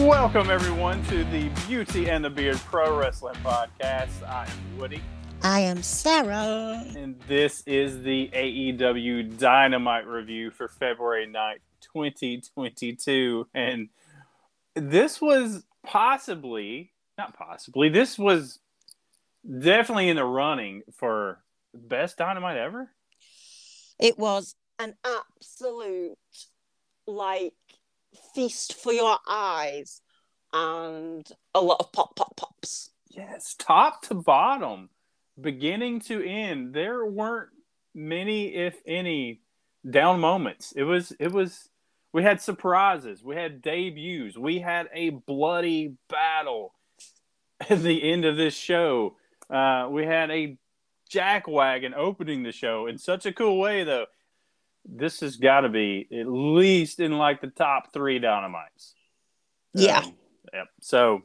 Welcome, everyone, to the Beauty and the Beard Pro Wrestling Podcast. I am Woody, I am Sarah. and this is the AEW Dynamite review for February 9th, 2022. And this was possibly, not possibly, this was definitely in the running for best Dynamite ever. It was an absolute like feast for your eyes and a lot of pop pop pops. Yes, top to bottom, beginning to end, there weren't many, if any, down moments. It was, it was. We had surprises. We had debuts. We had a bloody battle at the end of this show. Uh, we had a jackwagon opening the show in such a cool way, though. This has got to be at least in like the top three dynamites. yeah. Um, yep. So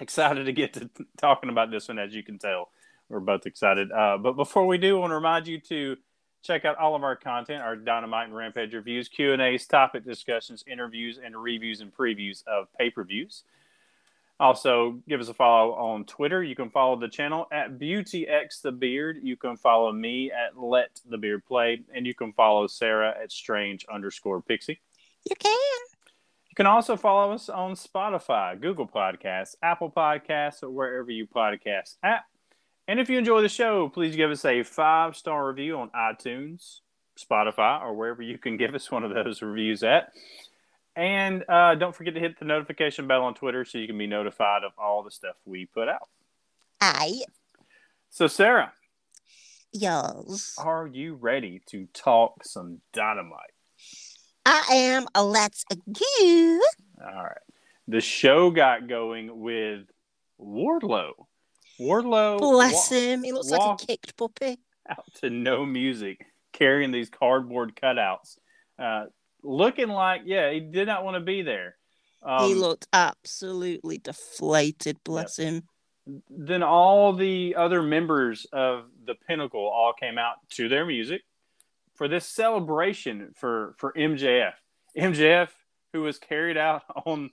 excited to get to talking about this one, as you can tell. We're both excited. Uh, but before we do, I want to remind you to check out all of our content, our Dynamite and Rampage reviews, Q and A's, topic discussions, interviews, and reviews and previews of pay per views. Also, give us a follow on Twitter. You can follow the channel at BeautyX the Beard. You can follow me at Let the Beard Play, and you can follow Sarah at Strange underscore Pixie. You can. You can also follow us on Spotify, Google Podcasts, Apple Podcasts, or wherever you podcast at. And if you enjoy the show, please give us a five star review on iTunes, Spotify, or wherever you can give us one of those reviews at. And uh, don't forget to hit the notification bell on Twitter so you can be notified of all the stuff we put out. I. So, Sarah, Yes. are you ready to talk some dynamite? I am. Let's go. All right. The show got going with Wardlow. Wardlow Bless wa- him. He looks like a kicked puppy. out to no music, carrying these cardboard cutouts, uh, looking like yeah, he did not want to be there. Um, he looked absolutely deflated. Bless him. then all the other members of the Pinnacle all came out to their music for this celebration for for MJF. MJF, who was carried out on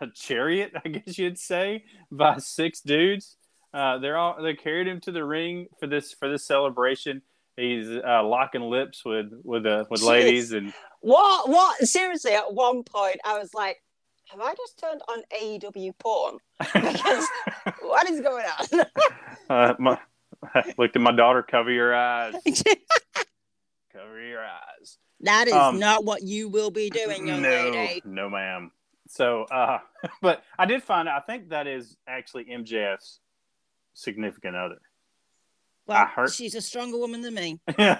a chariot, I guess you'd say, by six dudes. Uh, they're all they carried him to the ring for this for this celebration. He's uh, locking lips with with uh, with ladies and What what seriously at one point I was like, have I just turned on AEW porn? Because what is going on? uh, my, I looked at my daughter. Cover your eyes. Cover your eyes. that is Um, not what you will be doing, young no, lady. no, ma'am. So, uh, but I did find. I think that is actually MJF's significant other. Well, heard- she's a stronger woman than me. I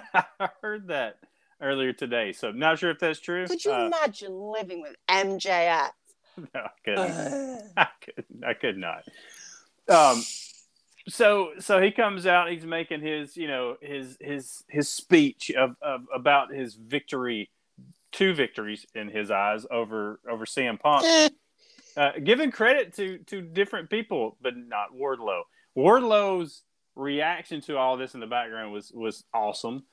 heard that earlier today. So, I'm not sure if that's true. Could you Uh, imagine living with MJF? no, I couldn't. I could, I could not. Um, so so he comes out. He's making his you know his his his speech of, of about his victory, two victories in his eyes over over CM Punk. Uh, giving credit to to different people, but not Wardlow. Wardlow's reaction to all this in the background was was awesome,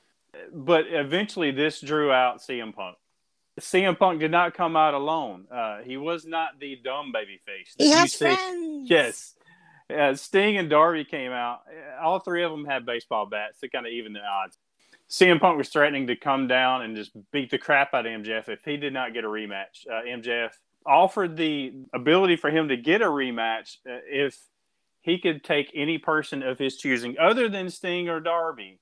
but eventually this drew out CM Punk. CM Punk did not come out alone. Uh, he was not the dumb baby face. he has friends. Yes. Uh, Sting and Darby came out. All three of them had baseball bats to kind of even the odds. CM Punk was threatening to come down and just beat the crap out of MJF if he did not get a rematch. Uh, MJF offered the ability for him to get a rematch uh, if he could take any person of his choosing other than Sting or Darby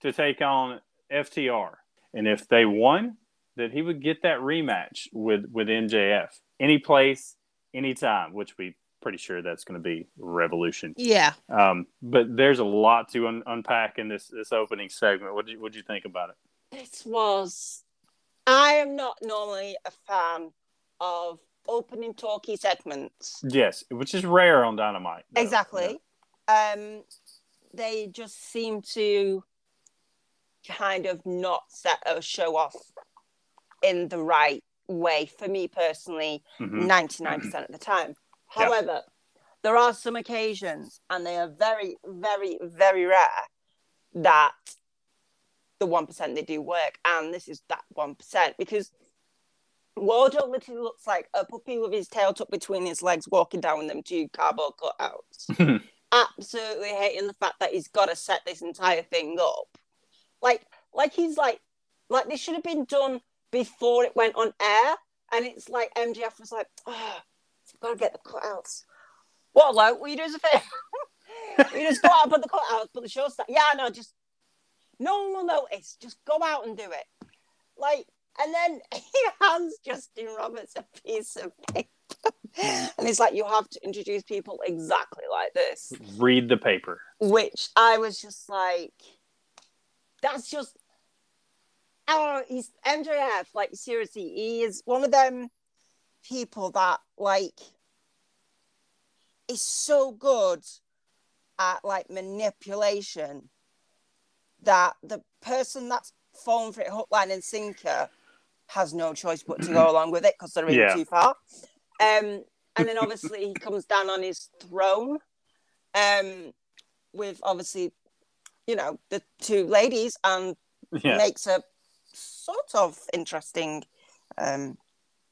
to take on FTR. And if they won, that he would get that rematch with with MJF any place, anytime, which we pretty sure that's going to be Revolution. Yeah. Um, but there's a lot to un- unpack in this this opening segment. What did you what do you think about it? This was. I am not normally a fan of opening talky segments. Yes, which is rare on Dynamite. though. Exactly. Um, they just seem to kind of not set a show off in the right way for me personally, Yeah. Mhm. 99% of the time. Yeah. However, there are some occasions, and they are very, very, very rare, that the 1% they do work. And this is that 1% because Wardlow literally looks like a puppy with his tail tucked between his legs walking down them two cardboard cutouts. Hmm. Absolutely hating the fact that he's got to set this entire thing up. Like, like he's like, like this should have been done before it went on air. And it's like MJF was like, oh, I've got to get the cutouts. What, like, will you do us a favor? you just go out and put the cutouts, put the show start. Yeah, no, just no one will notice. Just go out and do it. Like, and then he hands Justin Roberts a piece of paper. and it's like, you have to introduce people exactly like this. Read the paper. Which I was just like, that's just, oh, he's MJF. Like, seriously, he is one of them people that, like, is so good at like manipulation that the person that's fallen for it hook, line, and sinker has no choice but to go along with it because they're in Yeah. too far. Um, and then obviously he comes down on his throne, um, with obviously, you know, the two ladies, and Yeah. makes a sort of interesting um,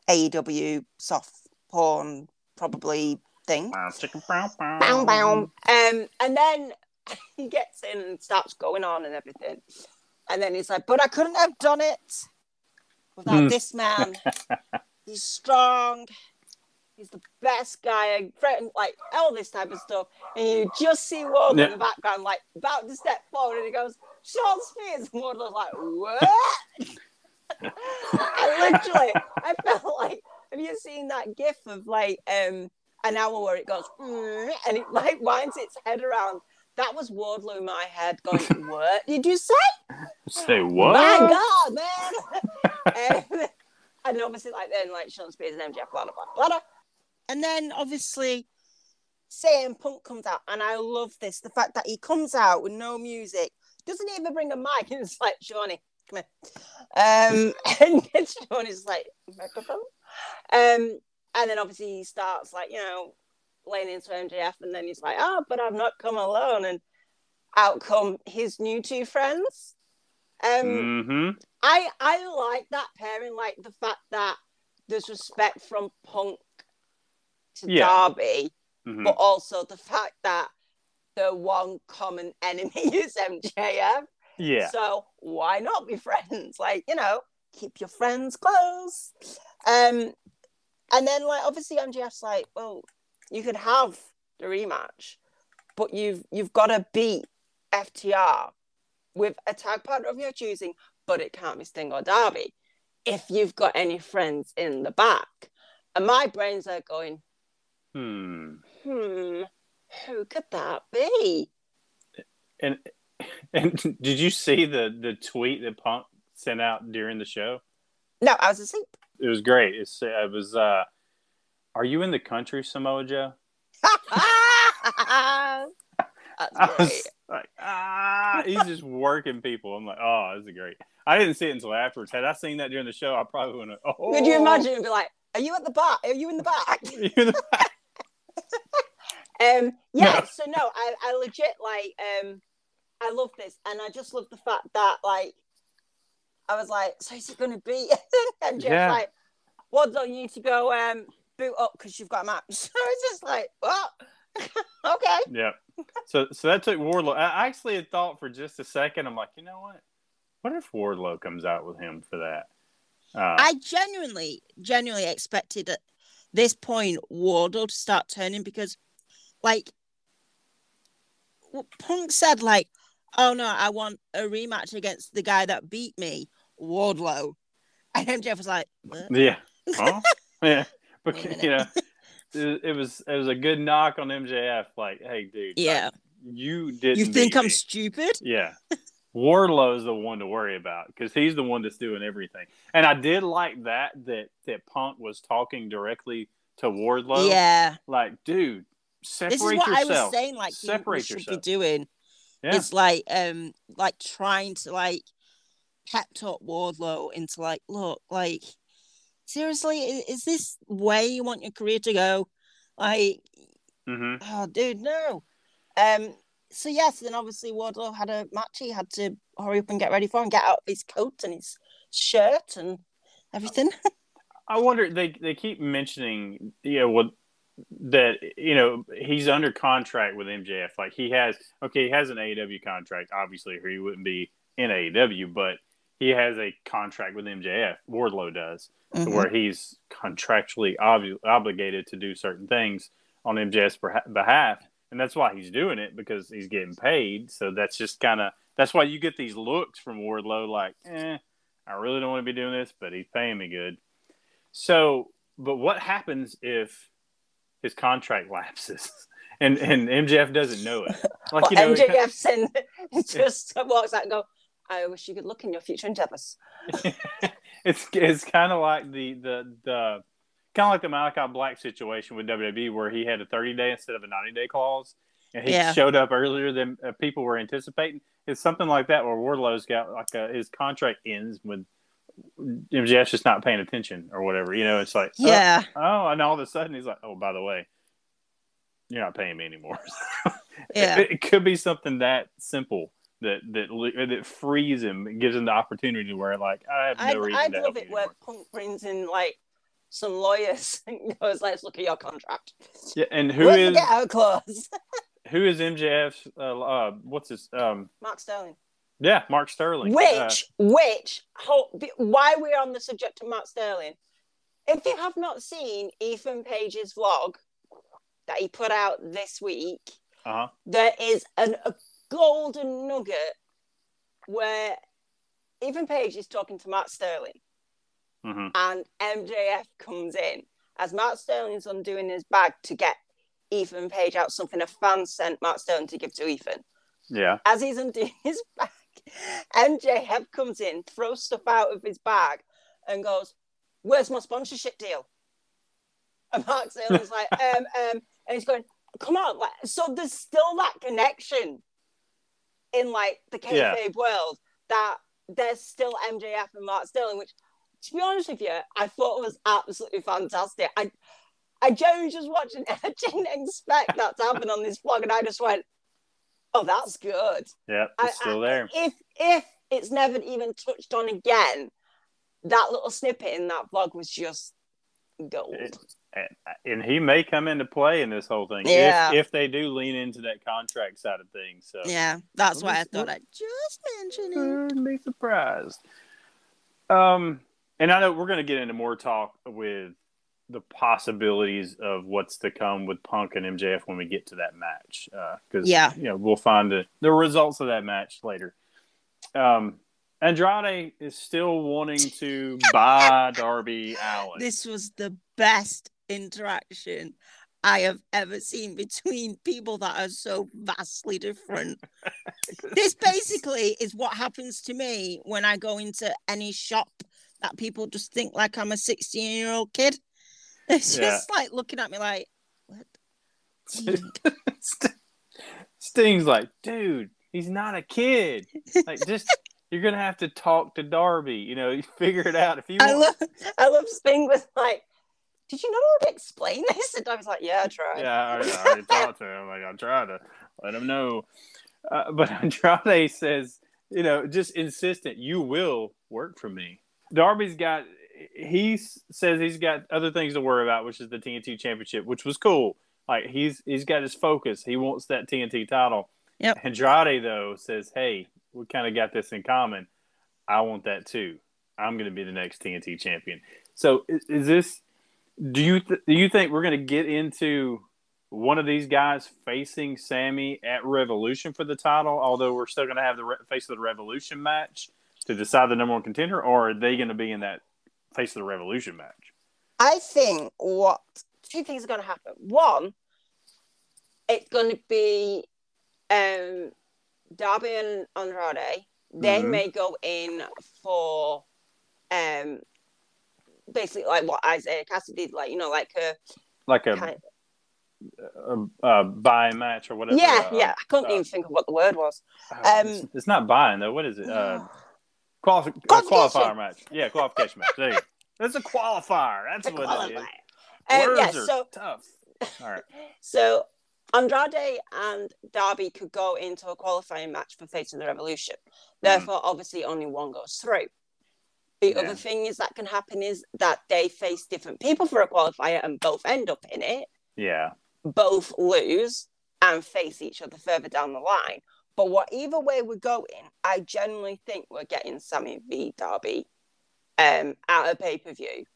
AEW soft porn probably thing. Bow, bow, bow. Bam, bam. Um, and then he gets in and starts going on and everything. And then he's like, but I couldn't have done it without Hmm. this man. he's strong. He's the best guy. And like all this type of stuff. And you just see Wardlow Yeah. in the background, like about to step forward, and he goes, Shawn Spears. And Wardlow's like, what? I literally, I felt like, have you seen that gif of like um an hour where it goes "Mm," and it like winds its head around? That was Wardlow in my head going, what did you say? Say what? My God, man. and obviously, like then, like Shawn Spears and MJF, blah blah blah blah. blah. And then obviously, CM Punk comes out, and I love this. The fact that he comes out with no music, doesn't even bring a mic, and it's like, Shawnee, come here. Um, and Shawnee's like, microphone. Um, and then obviously he starts like, you know, laying into MJF, and then he's like, oh, but I've not come alone, and out come his new two friends. Um, Mm-hmm. I I like that pairing, like the fact that there's respect from Punk to Yeah. Darby, hmm but also the fact that the one common enemy is MJF. Yeah. So why not be friends? Like you know, keep your friends close. Um, and then like obviously MJF's like, well, you could have the rematch, but you've you've got to beat FTR with a tag partner of your choosing, but it can't be Sting or Darby. If you've got any friends in the back, and my brains are going, Hmm. hmm, who could that be? And and did you see the the tweet that Punk sent out during the show? No, I was asleep. It was great. It's, it was. uh Are you in the country, Samoa Joe? I That's great. was he's just working people. I'm like, oh, this is great. I didn't see it until afterwards. Had I seen that during the show, I probably wouldn't. have- Oh, Could you imagine and be like, "Are you at the back? Are you in the back?" In the back? Um, yeah. No. So no, I, I legit like, um, I love this, and I just love the fact that like, I was like, so is it going to be? MJF's Yeah. like, what do you need to go um boot up because you've got a match? So it's just like, what? okay. Yeah. So so that took Wardlow. I actually had thought for just a second. I'm like, you know what? What if Wardlow comes out with him for that? Uh, I genuinely, genuinely expected at this point Wardlow to start turning because, like, Punk said, like, oh no, I want a rematch against the guy that beat me, Wardlow. And MJF was like, "What?" yeah. Huh? yeah. But Wait a minute. you know, it, it was it was a good knock on MJF. Like, hey, dude. yeah. you didn't. You think I'm me. stupid? Yeah. Wardlow is the one to worry about because he's the one that's doing everything. And I did like that that that Punk was talking directly to Wardlow. Yeah, Like, dude, separate this is what yourself. I was saying. Like, you- separate we should yourself. be doing. Yeah. It's like, um, like trying to like pep talk Wardlow into like, look, like, seriously, is, is this way you want your career to go? Like, hmm oh, dude, no. Um. So yes, then obviously Wardlow had a match. He had to hurry up and get ready for and get out of his coat and his shirt and everything. I wonder they they keep mentioning you know what that you know he's under contract with MJF. Like he has okay, he has an AEW contract, obviously, or he wouldn't be in AEW, but he has a contract with MJF. Wardlow does, Mhm. where he's contractually ob- obligated to do certain things on MJF's beha- behalf, and that's why he's doing it because he's getting paid. So that's just kind of that's why you get these looks from Wardlow, like, eh, I really don't want to be doing this, but he's paying me good. So, but what happens if his contract lapses and and MJF doesn't know it? Like Well, you know, MJF sin just walks out and go, I wish you good luck in your future endeavors. it's it's kind of like the the the kind of like the Malachi Black situation with WWE where he had a 30 day instead of a 90 day clause, and he Yeah. showed up earlier than uh, people were anticipating. It's something like that where Wardlow's got like a, his contract ends when MJF's just not paying attention or whatever. You know, it's like oh, yeah. oh, and all of a sudden he's like, oh, by the way, you're not paying me anymore. Yeah. it, it could be something that simple. That, that that frees him and gives him the opportunity where like I have no I'd, reason I'd to love it you where. Punk brings in like some lawyers and goes, let's look at your contract. Yeah, and who Where's is get out clause? who is MJF's? Uh, uh, what's his? Um, Mark Sterling. yeah, Mark Sterling. Which, Uh, which, how, why we're on the subject of Mark Sterling? If you have not seen Ethan Page's vlog that he put out this week, uh-huh. there is an, golden nugget where Ethan Page is talking to Mark Sterling hmm and MJF comes in as Mark Sterling's undoing his bag to get Ethan Page out something a fan sent Mark Sterling to give to Ethan. Yeah. As he's undoing his bag, MJF comes in, throws stuff out of his bag, and goes, Where's my sponsorship deal? And Mark Sterling's like, um, um, and he's going, Come on, like, so there's still that connection in like the kayfabe Yeah. world that there's still MJF and Mark Sterling, which, to be honest with you, I thought was absolutely fantastic. I, I genuinely just watching, I didn't expect that to happen on this vlog, and I just went, "Oh, that's good." Yeah. I- It's still I- there. If if it's never even touched on again, that little snippet in that vlog was just gold. It- and, he may come into play in this whole thing Yeah. if, if they do lean into that contract side of things. So Yeah. That's why I thought I'd just mention it. wouldn't be surprised. Um, and I know we're going to get into more talk with the possibilities of what's to come with Punk and MJF when we get to that match. Because Yeah. you know we'll find the, the results of that match later. Um, Andrade is still wanting to buy Darby Allin. This was the best interaction I have ever seen between people that are so vastly different. this basically is what happens to me when I go into any shop that people just think like I'm a 16 year old kid. It's Yeah. just like looking at me like, what? Sting's like, dude, he's not a kid. Like, just you're gonna have to talk to Darby. You know, you figure it out. If you I love I love Sting was like, "Did you not already explain this?" And I was like, "Yeah, I tried." yeah, I already, I already talked to him. Like, I'm trying to let him know. Uh, but Andrade says, you know, just insistent. You will work for me. Darby's got. He says he's got other things to worry about, which is the TNT Championship, which was cool. Like he's he's got his focus. He wants that TNT title. Yep. Andrade though says, "Hey, we kind of got this in common. I want that too. I'm going to be the next TNT champion." So is, is this? Do you th- do you think we're going to get into one of these guys facing Sammy at Revolution for the title? Although we're still going to have the re- face of the Revolution match to decide the number one contender, or are they going to be in that face of the Revolution match? I think what two things are going to happen. One, it's going to be um, Darby and Andrade they Mhm. may go in for um basically like what Isiah Kassidy did, like you know, like a like a, kind a, a buy match or whatever. yeah, uh, yeah. I couldn't uh, even think of what the word was. uh, Um, it's, it's not buying though. What is it? Uh, qualifi- uh, qualifier match. Yeah, qualification match. There you go. That's a qualifier. That's The what it is. qualifier. Um, Words yeah, are so tough. All right. So Andrade and Darby could go into a qualifying match for Face of the Revolution. Therefore, obviously, only one goes through. The Yeah. other thing is that can happen is that they face different people for a qualifier and both end up in it, Yeah. both lose and face each other further down the line. But whatever way we're going, I generally think we're getting Sammy v Darby um, at a pay per view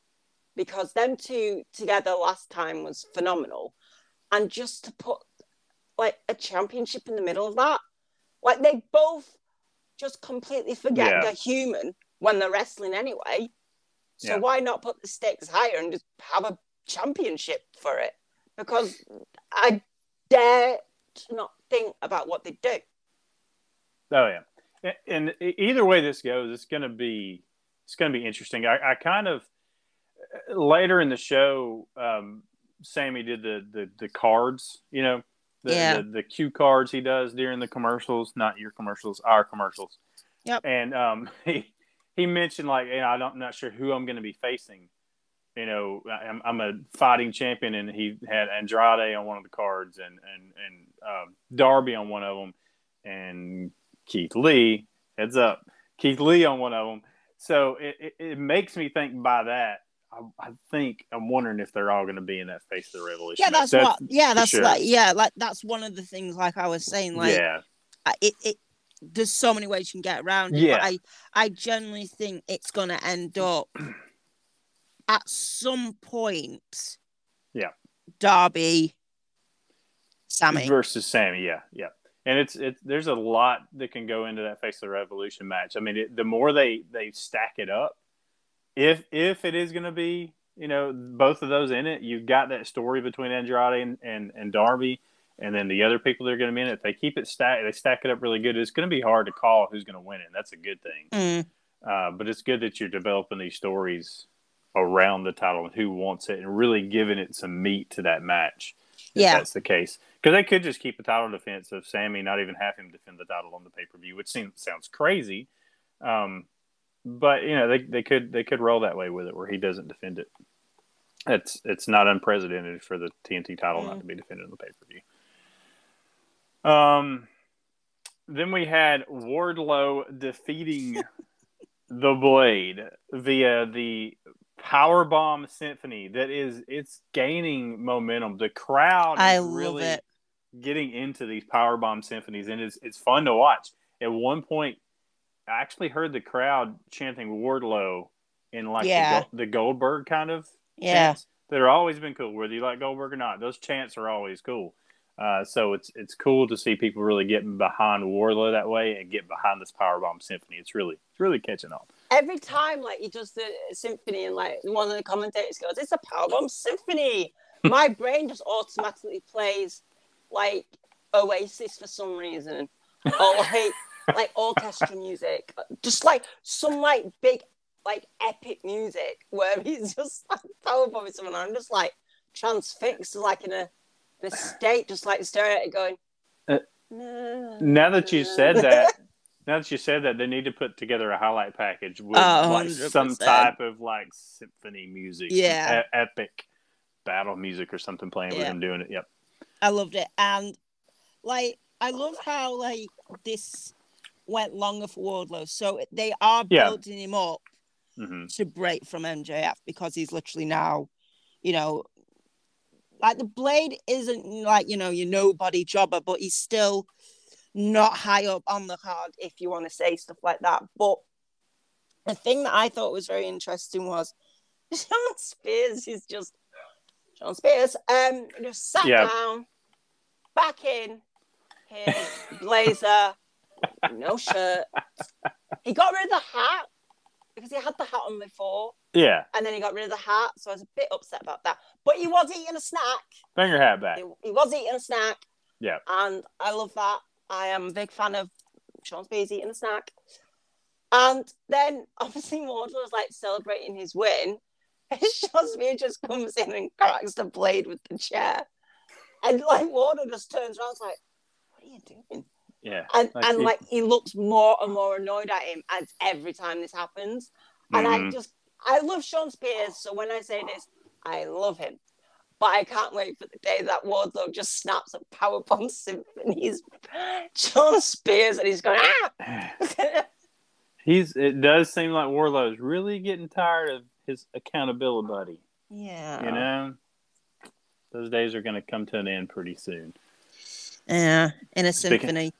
because them two together last time was phenomenal. And just to put like a championship in the middle of that, like they both just completely forget Yeah. they're human when they're wrestling anyway. So Yeah. why not put the stakes higher and just have a championship for it? Because I dare to not think about what they do. Oh yeah, and either way this goes, it's gonna be it's gonna be interesting. I, I kind of later in the show, um, Sammy did the, the the cards, you know, the, Yeah. the the cue cards he does during the commercials, not your commercials, our commercials. Yep. And um, he he mentioned like, you know, I don't, I'm not sure who I'm going to be facing. You know, I'm, I'm a fighting champion, and he had Andrade on one of the cards, and and and um, Darby on one of them, and Keith Lee. Heads up, Keith Lee on one of them. So it, it, it makes me think by that. I, I think I'm wondering if they're all going to be in that face of the revolution. Yeah, that's what. Yeah, that's sure. like. Yeah, like that's one of the things. Like I was saying, like yeah, it, it there's so many ways you can get around it. Yeah. But I I genuinely think it's gonna end up at some point. Yeah. Darby, Sammy. versus Sammy. Yeah, yeah. And it's it's there's a lot that can go into that face of the revolution match. I mean, it, the more they they stack it up, if if it is going to be you know both of those in it, you've got that story between Andrade and and, and Darby, and then the other people that are going to be in it. If they keep it stack, they stack it up really good. It's going to be hard to call who's going to win it. That's a good thing. Mm, Uh, but it's good that you're developing these stories around the title and who wants it, and really giving it some meat to that match. If Yeah. that's the case, because they could just keep the title defense of Sammy, not even have him defend the title on the pay per view, which seems sounds crazy. Um, but you know they, they could they could roll that way with it, where he doesn't defend it. It's it's not unprecedented for the TNT title not Mm. to be defended on the pay per view. Um, then we had Wardlow defeating the Blade via the Power Bomb Symphony. That is, it's gaining momentum. The crowd I is really it. getting into these Power Bomb symphonies, and it's it's fun to watch. At one point, I actually heard the crowd chanting Wardlow in like Yeah. the, the Goldberg kind of Yeah. chants that are always been cool, whether you like Goldberg or not. Those chants are always cool. Uh, so it's it's cool to see people really getting behind Wardlow that way and get behind this Powerbomb Symphony. It's really it's really catching on. Every time, like he does the symphony, and like one of the commentators goes, "It's a powerbomb symphony." My brain just automatically plays like Oasis for some reason, or like like orchestra music, just like some like big like epic music where he's just like powerbombing someone. I'm just like transfixed, like in a in a state, just like staring at it, going. Uh, "No." Now that you said that, now that you said that, they need to put together a highlight package with Oh, like some 100%. type of like symphony music, Yeah. e- epic battle music or something playing with Yeah. him doing it. Yep. I loved it, and like I love how like this went longer for Wardlow. So they are Yeah. building him up hmm to break from MJF because he's literally now, you know, like the Blade isn't like you know your nobody jobber, but he's still not high up on the card if you want to say stuff like that. But the thing that I thought was very interesting was Shawn Spears is just Shawn Spears um just sat Yeah. down, back in his blazer, no shirt. He got rid of the hat because he had the hat on before, Yeah. and then he got rid of the hat. So I was a bit upset about that. But he was eating a snack. Bring your hat back. He, he was eating a snack. Yeah. And I love that. I am a big fan of Shawn Spears eating a snack. And then obviously Wardlow's like celebrating his win. And Shawn Spears just comes in and cracks the blade with the chair. And like Wardlow just turns around like, What are you doing? Yeah. And Like, and he- like he looks more and more annoyed at him as every time this happens. And I Mhm. just I love Shawn Spears, so when I say this, I love him. But I can't wait for the day that Wardlow just snaps a powerbomb symphonies Shawn Spears and he's going, ah! He's. It does seem like Wardlow's really getting tired of his accountability buddy. yeah. You know, those days are going to come to an end pretty soon. Yeah, in a symphony. Speaking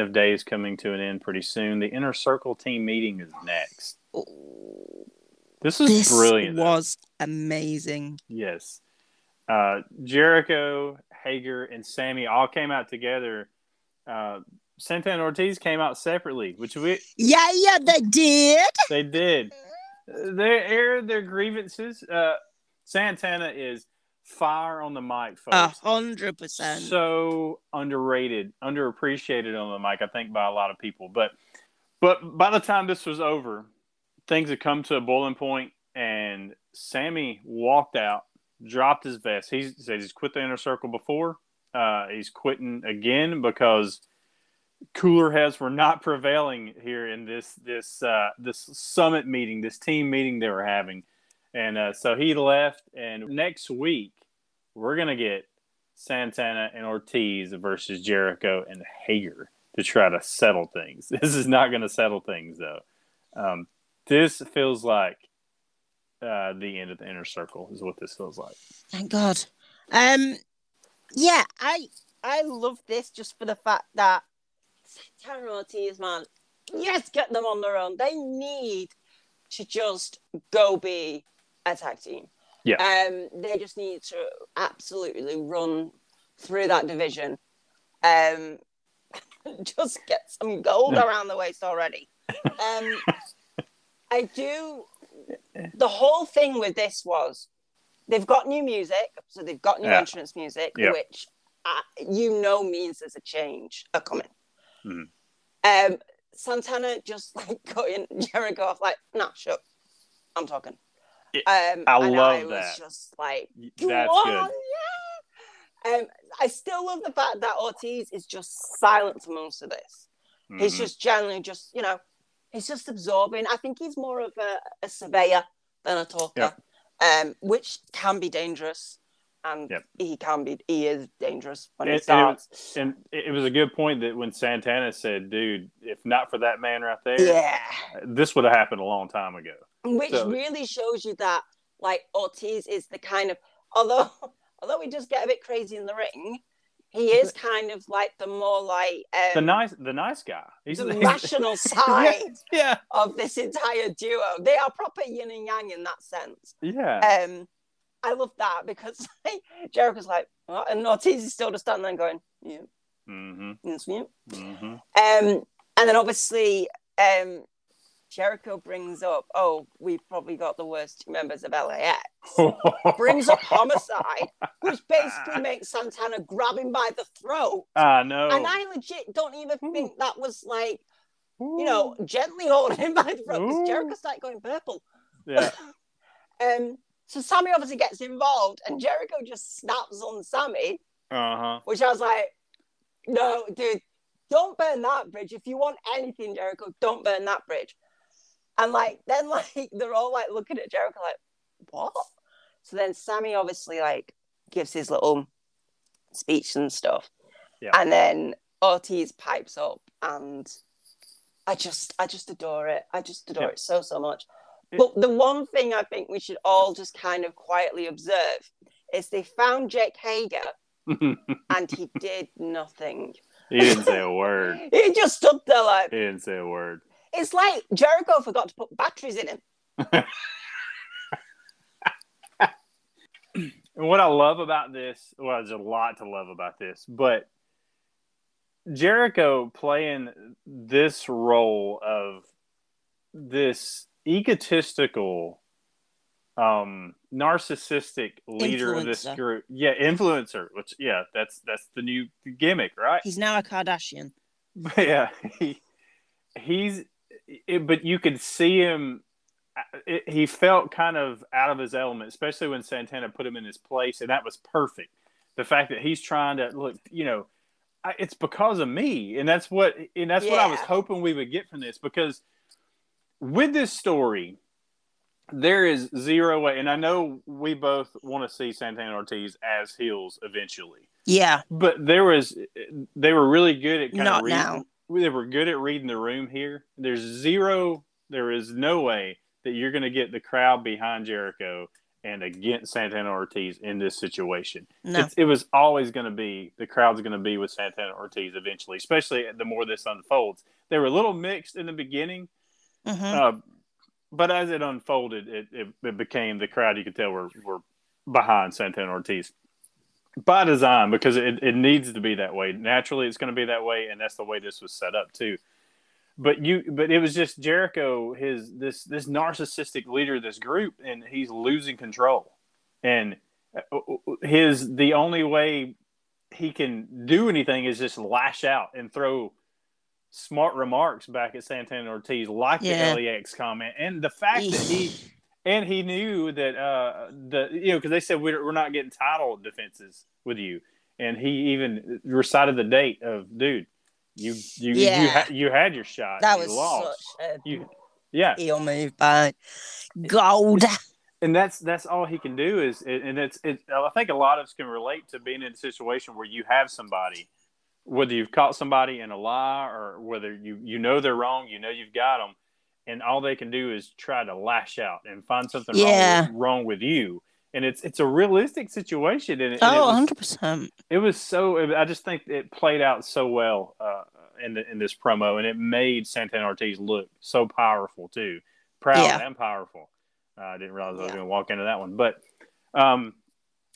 of days coming to an end pretty soon, the inner circle team meeting is next. This is This brilliant. was amazing. Yes. Uh, Jericho, Hager, and Sammy all came out together. Uh, Santana Ortiz came out separately, which we Yeah, yeah, they did. they did. They aired their grievances. Uh, Santana is fire on the mic, folks. A hundred percent. so underrated, underappreciated on the mic, I think, by a lot of people. But but by the time this was over, things had come to a boiling point, and Sammy walked out, dropped his vest. He said he's quit the inner circle before. Uh, he's quitting again because cooler heads were not prevailing here in this this uh, this summit meeting, this team meeting they were having. And uh, so he left. And next week, we're going to get Santana and Ortiz versus Jericho and Hager to try to settle things. This is not going to settle things, though. Um, this feels like uh, the end of the inner circle, is what this feels like. Thank God. Um, Yeah, I I love this just for the fact that Santana and Ortiz, man, yes, get them on their own. They need to just go be a tag team. Yeah. Um, they just need to absolutely run through that division. Um, just get some gold around the waist already. Um, I do. The whole thing with this was they've got new music, so they've got new Yeah. entrance music, Yeah. which uh, you know means there's a change a coming. Mhm. Um, Santana just like cutting Jericho off, like, nah, shut. I'm talking. Yeah, Um, I love I was that. just like, That's "Go good. yeah." Um, I still love the fact that Ortiz is just silent most of this. He's Mhm. just generally just, you know, he's just absorbing. I think he's more of a, a surveyor than a talker, um, which can be dangerous. And Yep. he can be, he is dangerous when It- he starts. and it it was a good point that when Santana said, "Dude, if not for that man right there, yeah. this would have happened a long time ago." Which So- really shows you that, like, Ortiz is the kind of, although, although we just get a bit crazy in the ring, he is kind of like the more like um, The nice, the nice guy. He's the rational side Yeah, of this entire duo. They are proper yin and yang in that sense. yeah. Um, I love that because Jericho's like, and Ortiz is still just standing there going, yeah, mm-hmm, yes, yeah. mm-hmm. Um, and then obviously, um, Jericho brings up, oh, we've probably got the worst two members of LAX. Brings up homicide, which basically makes Santana grab him by the throat. I know. And I legit don't even think that was like, you know, gently holding him by the throat because Jericho started going purple. yeah. Um, so Sammy obviously gets involved, and Jericho just snaps on Sammy, Uh huh. which I was like, no, dude, don't burn that bridge. If you want anything, Jericho, don't burn that bridge. And like, then like they're all like looking at Jericho like, what? So then Sammy obviously like gives his little speech and stuff. Yeah. And then Ortiz pipes up and I just I just adore it. I just adore Yeah. it so so much. But the one thing I think we should all just kind of quietly observe is they found Jake Hager and he did nothing. he didn't say a word. He just stood there like He didn't say a word. It's like Jericho forgot to put batteries in him. And what I love about this, well, there's a lot to love about this, but Jericho playing this role of this egotistical, um, narcissistic leader of this group. Yeah, influencer. Which, yeah, that's that's the new gimmick, right? he's now a Kardashian. But yeah, he, he's it, but you could see him. uh, It, he felt kind of out of his element, especially when Santana put him in his place, and that was perfect. The fact that he's trying to look, you know, I, it's because of me, and that's what, and that's what I was hoping we would get from this. Because with this story, there is zero way, and I know we both want to see Santana Ortiz as heels eventually Yeah. but there was they were really good at kind Not of reading, now. They were good at reading the room here. There's zero. There is no way that you're going to get the crowd behind Jericho and against Santana Ortiz in this situation. No. It's, it was always going to be the crowd's going to be with Santana Ortiz eventually, especially the more this unfolds. They were a little mixed in the beginning, Mhm. uh, but as it unfolded, it, it, it became the crowd you could tell were, were behind Santana Ortiz by design because it, it needs to be that way. Naturally, it's going to be that way, and that's the way this was set up too. But you, but it was just Jericho, his this this narcissistic leader of this group, and he's losing control. And uh, his the only way he can do anything is just lash out and throw smart remarks back at Santana Ortiz, like Yeah. the LAX comment, and the fact that he and he knew that uh the you know because they said we're, we're not getting title defenses with you, and he even recited the date of dude, you you you, Yeah. ha- you had your shot, That you was lost, such a you yeah, heel move by Gold. and that's that's all he can do is and it's it i think a lot of us can relate to being in a situation where you have somebody whether you've caught somebody in a lie or whether you you know they're wrong you know you've got them and all they can do is try to lash out and find something Yeah. wrong, with, wrong with you and it's it's a realistic situation and, it, and it Oh, was- 100%. it was so i just think it played out so well uh, in the, in this promo and it made santana ortiz look so powerful too proud Yeah. and powerful uh, i didn't realize i was Yeah. going to walk into that one but um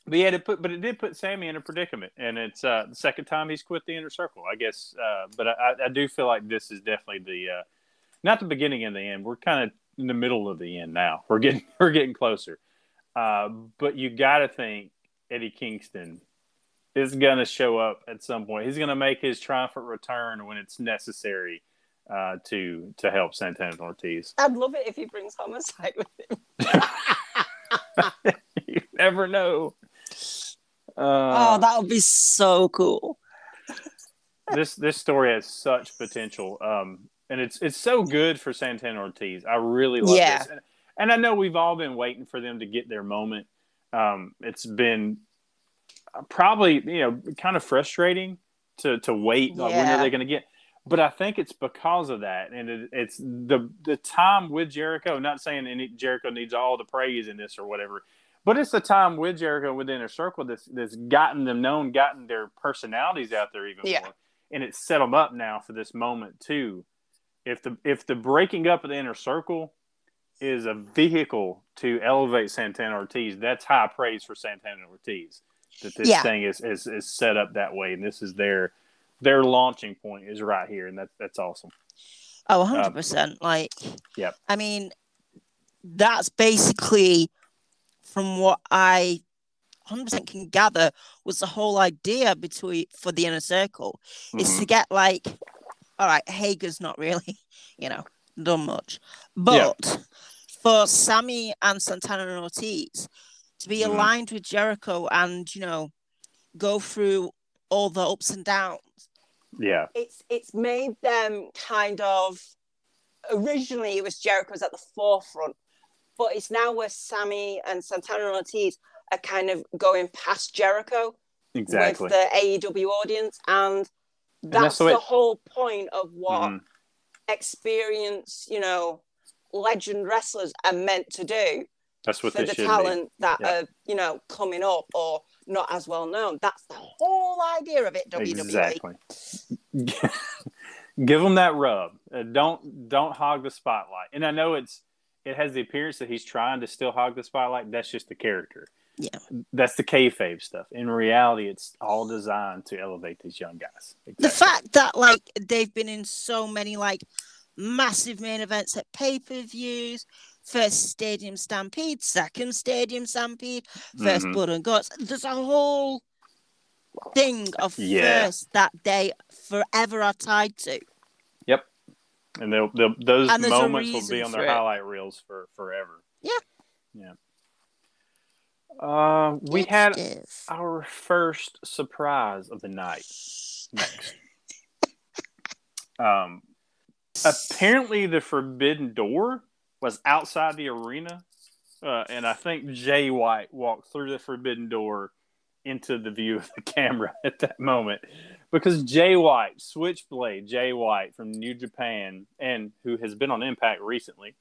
but yeah, it put, but it did put Sammy in a predicament, and it's uh, the second time he's quit the inner circle, I guess. Uh, but I, I do feel like this is definitely the uh, not the beginning and the end. We're kind of in the middle of the end now. We're getting we're getting closer. Uh, but you got to think Eddie Kingston is going to show up at some point. He's going to make his triumphant return when it's necessary uh, to to help Santana Ortiz. I'd love it if he brings homicide with him. you never know. oh, Uh, that would be so cool. this this story has such potential, um, and it's it's so good for Santana Ortiz. I really love Yeah. this, and, and I know we've all been waiting for them to get their moment. Um, it's been probably you know kind of frustrating to to wait. Like when are they going to get? But I think it's because of that, and it, it's the the time with Jericho. Not saying any, Jericho needs all the praise in this or whatever, but it's the time with Jericho within a circle that's that's gotten them known, gotten their personalities out there even Yeah. more, and it's set them up now for this moment too. If the if the breaking up of the inner circle is a vehicle to elevate Santana Ortiz, that's high praise for Santana Ortiz. That this Yeah. thing is, is is set up that way, and this is their their launching point is right here, and that's that's awesome. Oh, 100%. like, Yep. I mean, that's basically from what I 100% can gather was the whole idea between for the inner circle is Mhm. to get like, all right, Hager's not really, you know, done much, but for Sammy and Santana and Ortiz to be Mhm. aligned with Jericho and you know go through all the ups and downs. Yeah, it's it's made them kind of originally it was Jericho's at the forefront, but it's now where Sammy and Santana and Ortiz are kind of going past Jericho exactly. with the AEW audience, and that's that's the whole point of what Mhm. experience, you know, legend wrestlers are meant to do That's what for the talent that Yeah. are, you know, coming up or not as well known. That's the whole idea of it. WWE. Exactly. Give them that rub. Uh, don't don't hog the spotlight. And I know it's it has the appearance that he's trying to still hog the spotlight. That's just the character. Yeah. That's the kayfabe stuff. In reality, it's all designed to elevate these young guys. the fact that like they've been in so many like massive main events at pay-per-views first stadium stampede second stadium stampede 1st Mhm. blood and guts there's a whole thing of Yeah. first that they forever are tied to Yep, and they'll, they'll those And moments will be on their it. highlight reels for forever. Yeah. Yeah. Uh, we had our first surprise of the night next. um, apparently, the Forbidden Door was outside the arena, uh, and I think Jay White walked through the Forbidden Door into the view of the camera at that moment because Jay White, Switchblade Jay White from New Japan, and who has been on Impact recently,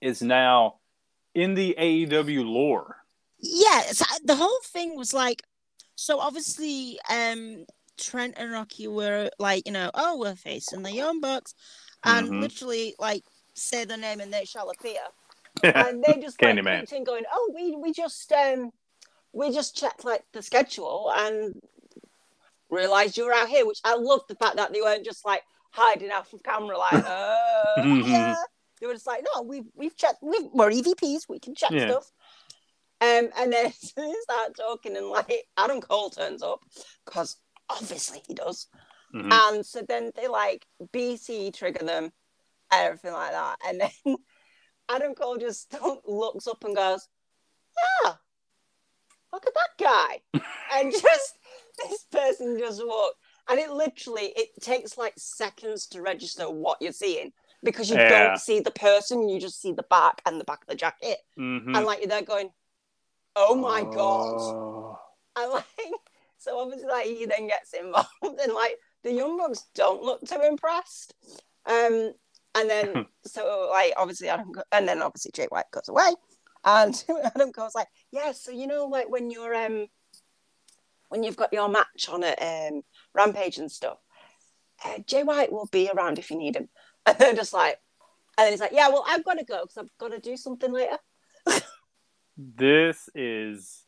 is now in the AEW lore. Yeah so the whole thing was like so obviously um trent and rocky were like you know oh we're facing the young bucks and Mhm. literally like say the name and they shall appear. And they just like peeked in going oh we we just um we just checked like the schedule and realized you were out here which i love the fact that they weren't just like hiding out from camera like uh yeah. They were just like no we've we've checked we've, we're evps we can check Yeah. stuff um and then they start talking and like adam cole turns up because obviously he does Mhm. and so then they like BC trigger them and everything like that. And then Adam Cole just looks up and goes, Yeah, look at that guy. and just this person just walked. And it literally it takes like seconds to register what you're seeing because you Yeah. don't see the person, you just see the back and the back of the jacket. Mhm. And like you're there going, Oh my god. Oh. And like, so obviously, like he then gets involved, and like the young bucks don't look too impressed. Um, and then so like obviously Adam, and then obviously Jay White goes away, and Adam goes like, yeah, so you know, like when you're um, when you've got your match on a um Rampage and stuff, uh, Jay White will be around if you need him. And they're just like, and then he's like, yeah, well, I've got to go because I've got to do something later. This is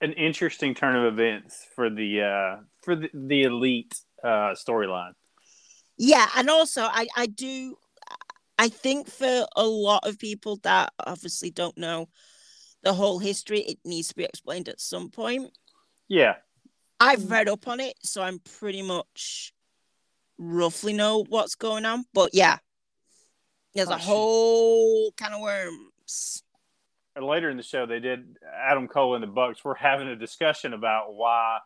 an interesting turn of events for the uh, for the, the elite uh, storyline. Yeah, and also I I do I think for a lot of people that obviously don't know the whole history, it needs to be explained at some point. Yeah, I've read up on it, so I'm pretty much roughly know what's going on. But yeah, there's Oh, a shit. whole kind of worms. Later in the show, they did Adam Cole and the Bucks were having a discussion about why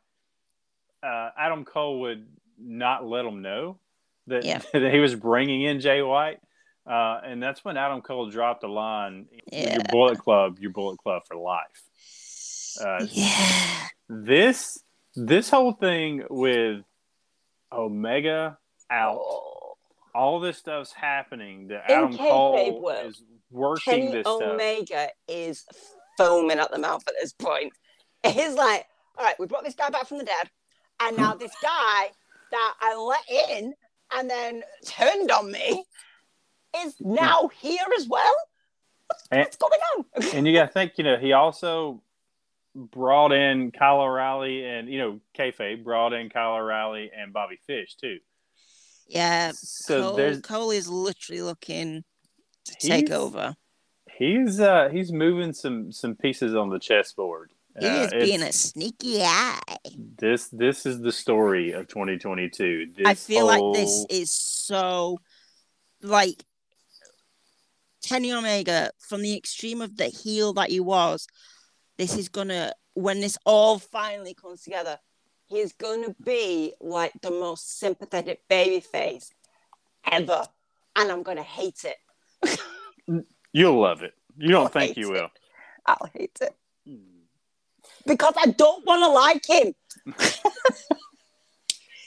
uh, Adam Cole would not let them know that, Yeah. that he was bringing in Jay White. Uh, and that's when Adam Cole dropped a line, Yeah. "Your Bullet Club, your Bullet Club for life." Uh, Yeah, this this whole thing with Omega out, Oh. All this stuff's happening. That Adam Cole world, is working Kenny this stuff. Omega is foaming at the mouth at this point. He's like, all right, we brought this guy back from the dead, and now this guy that I let in and then turned on me is now here as well. And- What's going on? and you got to think, you know, he also brought in Kyle O'Reilly and you know kayfabe brought in Kyle O'Reilly and Bobby Fish too. Yeah, So Cole, there's Cole is literally looking to take over. he's uh he's moving some some pieces on the chessboard. He Uh, is being a sneaky eye. this this is the story of 2022. This I feel like this is so like Kenny Omega from the extreme of the heel that he was. This is gonna when this all finally comes together. He's gonna be like the most sympathetic baby face ever, and I'm gonna hate it. you'll love it. You don't I'll think you it. will. I'll hate it hmm. because I don't want to like him.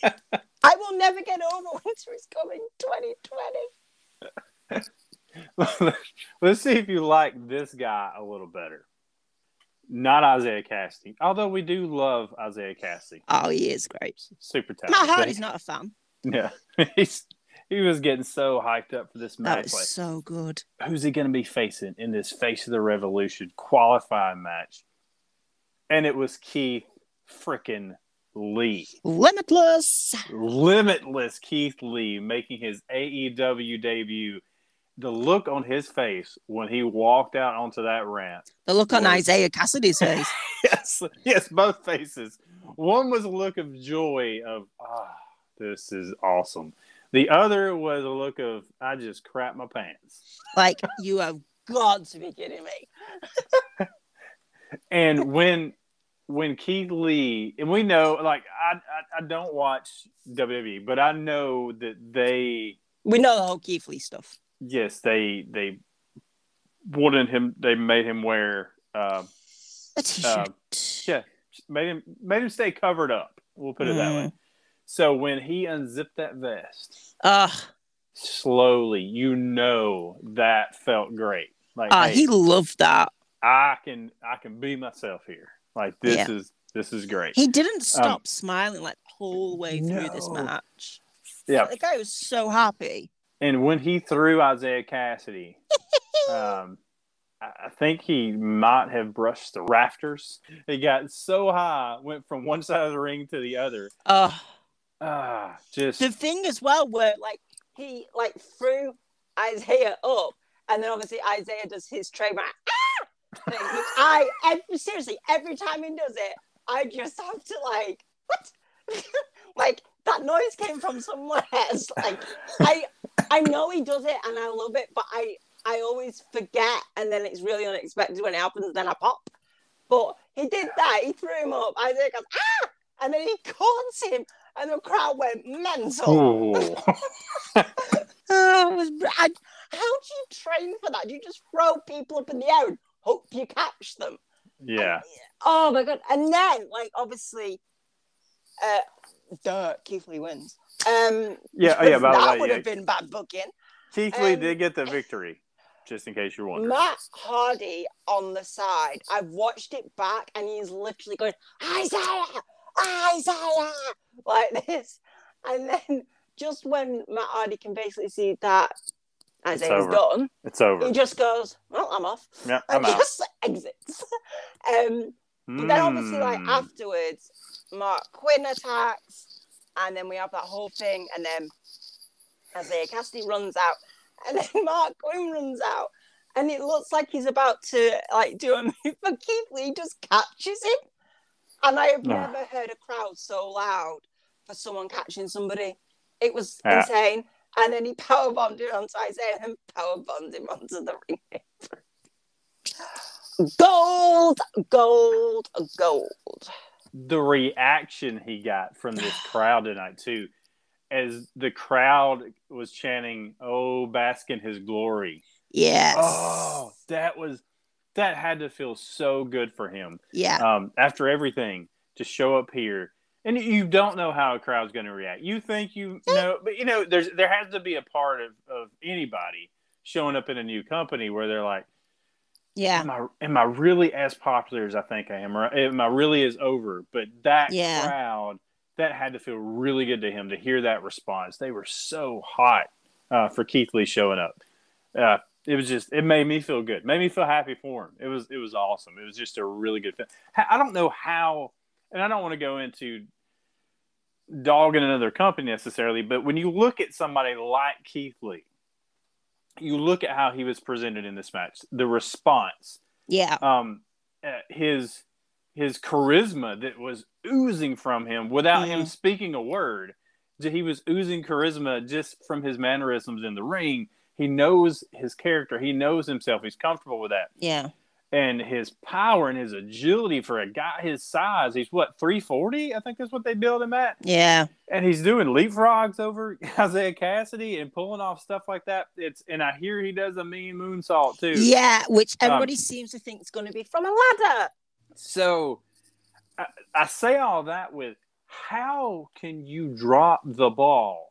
I will never get over Winter is Coming 2020. Let's see if you like this guy a little better. Not Isiah Kassidy, although we do love Isiah Kassidy. Oh, he is great. Super talented. My heart is not a fan. Yeah, he's he was getting so hyped up for this match. That was Like, so good. who's he going to be facing in this Face of the Revolution qualifying match? And it was Keith freaking Lee, Limitless. limitless Keith Lee, making his AEW debut. The look on his face when he walked out onto that ramp. The look on Isiah Kassidy's face. Yes, yes, both faces. One was a look of joy of ah, this is awesome. The other was a look of I just crap my pants. Like you have got to be kidding me. And when when Keith Lee and we know like I, I I don't watch WWE, but I know that they we know the whole Keith Lee stuff. Yes they they wanted him they made him wear uh, A t-shirt. yeah made him made him stay covered up. We'll put it that way. So when he unzipped that vest Ugh. slowly, you know that felt great. Like Ah, hey, he loved that. I can I can be myself here. Like this Yeah. is this is great. He didn't stop smiling like the whole way through this Um, match. yeah, The guy was so happy. And when he threw Isiah Kassidy, um, I think he might have brushed the rafters. He got so high, went from one side of the ring to the other. Ugh. Ah, just The thing as well where Like he like threw Isiah up, and then obviously Isiah does his trademark ah! thing, I seriously every time he does it, I just have to like what, like that noise came from somewhere. It's like I I know he does it and I love it, but I I always forget, and then it's really unexpected when it happens. Then I pop. But he did that. He threw him up. Isiah goes ah, and then he caught him, and the crowd went mental. Oh, was I, how do you train for that? Do you just throw people up in the air and hope you catch them? yeah. Oh my god! And then, like, obviously, uh, duh, Keith Lee wins. Um, Yeah, oh, yeah, by the that way, would yeah. have been bad booking. Keith Lee Um, did get the victory, just in case you're wondering. Matt Hardy on the side. I've watched it back, and he's literally going Isiah, Isiah, like this. And then, just when Matt Hardy can basically see that Isiah's over. done, It's over. he just goes, "Well, I'm off." Yeah, I'm out. just exits. um, but then obviously, like Mm. afterwards, Marq Quen attacks, and then we have that whole thing, and then Isiah Kassidy runs out, and then Marq Quen runs out, and it looks like he's about to like do a move, but Keith Lee just catches him, and I have Ah. never heard a crowd so loud for someone catching somebody. It was Yeah. insane. And then he powerbombed it onto Isiah and powerbombed him onto the ring. Gold, gold, gold. The reaction he got from this crowd tonight too, as the crowd was chanting, "Oh, bask in His glory." yes. Oh, that was that had to feel so good for him. yeah. Um, after everything, to show up here, and you don't know how a crowd's going to react. You think you know, but you know, there's there has to be a part of of anybody showing up in a new company where they're like, Yeah. am I am I really as popular as I think I am, or am I really as over? But that Yeah. crowd, that had to feel really good to him to hear that response. They were so hot uh, for Keith Lee showing up. Uh, it was just it made me feel good, made me feel happy for him. It was it was awesome. It was just a really good film. I don't know how, and I don't want to go into dogging another company necessarily, but when you look at somebody like Keith Lee, you look at how he was presented in this match, the response, Yeah. um, uh, his his charisma that was oozing from him without him Mhm. speaking a word. He was oozing charisma just from his mannerisms in the ring. He knows his character. He knows himself. He's comfortable with that. Yeah. And his power and his agility for a guy his size, he's what, 340? I think that's what they build him at Yeah. and he's doing leapfrogs over Isiah Kassidy and pulling off stuff like that. It's and I hear he does a mean moonsault too. Yeah. Which Um, everybody seems to think is going to be From a ladder. So I, I say all that with how can you drop the ball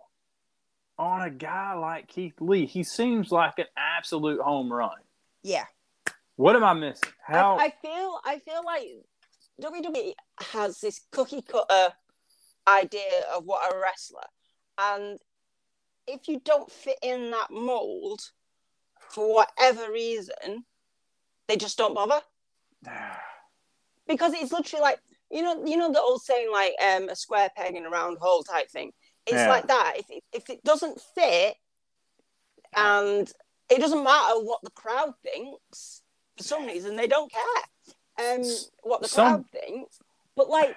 on a guy like Keith Lee? He seems like an absolute home run. Yeah. What am I missing? How? I, I feel I feel like WWE has this cookie cutter idea of what a wrestler, and if you don't fit in that mold for whatever reason, they just don't bother because it's literally like you know you know the old saying like um, a square peg in a round hole type thing. It's Yeah. like that. If it, if it doesn't fit, and it doesn't matter what the crowd thinks, for some reason they don't care um, what the Some- crowd thinks. But like,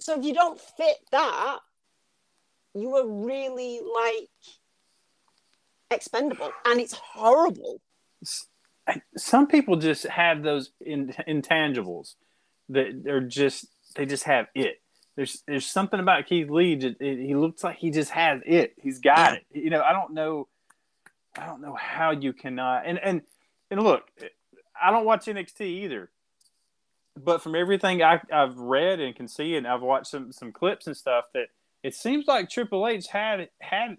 so if you don't fit that, you are really like expendable, and it's horrible. Some people just have those in, intangibles that are just they just have it. There's there's something about Keith Lee. That it, he looks like he just has it. He's got Yeah. it. You know, I don't know. I don't know how you cannot. And and and look, I don't watch NXT either. But from everything I, I've read and can see, and I've watched some some clips and stuff, that it seems like Triple H had had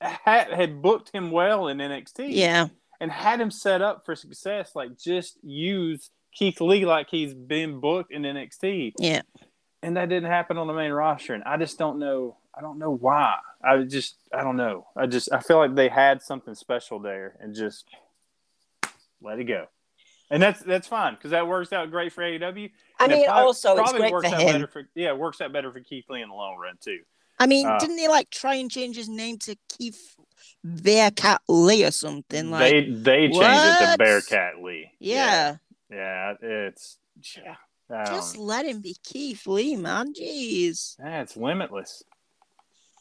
had, had booked him well in NXT Yeah. and had him set up for success. Like just use Keith Lee like he's been booked in NXT, Yeah. and that didn't happen on the main roster. And I just don't know. I don't know why. I just I don't know. I just I feel like they had something special there and just let it go. And that's that's fine because that works out great for AEW. I And it mean, prob- also it's probably great works for out him. better for yeah, it works out better for Keith Lee in the long run too. I mean, Uh, didn't he like try and change his name to Keith Bearcat Lee or something? Like, they they changed it to? Bearcat Lee. yeah, yeah, it's yeah. Just let him be Keith Lee, man. Jeez. Yeah, it's limitless.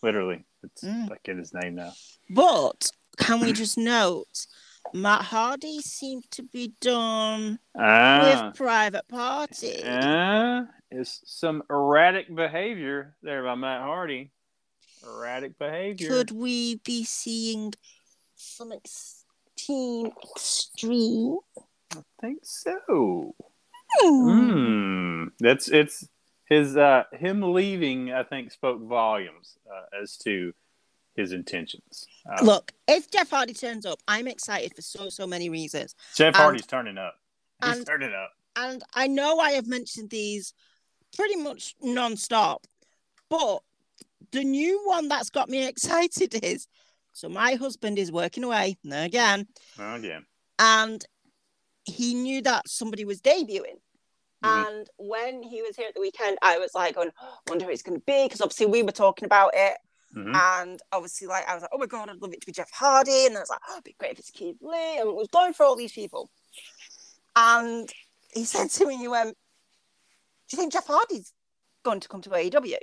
Literally, it's Mm. I get his name now. But can we just note, Matt Hardy seemed to be done Ah, with Private Party. uh, it's some erratic behavior there by Matt Hardy. Erratic behavior. Could we be seeing some ex- team extreme? I think so. Hmm. Hmm. That's it's his uh him leaving. I think spoke volumes uh, as to his intentions. Uh, Look, if Jeff Hardy turns up, I'm excited for so so many reasons. Jeff and- Hardy's turning up. He's and- turning up. and I know I have mentioned these pretty much non-stop, but the new one that's got me excited is so my husband is working away again, Oh yeah. and he knew that somebody was debuting. Mhm. And when he was here at the weekend, I was like, going, oh, wonder who it's going to be. Because obviously we were talking about it. Mhm. And obviously, like, I was like, oh my God, I'd love it to be Jeff Hardy. And I was like, oh, it'd be great if it's Keith Lee. And it was going for all these people. And he said to me, he went, do you think Jeff Hardy's going to come to AEW?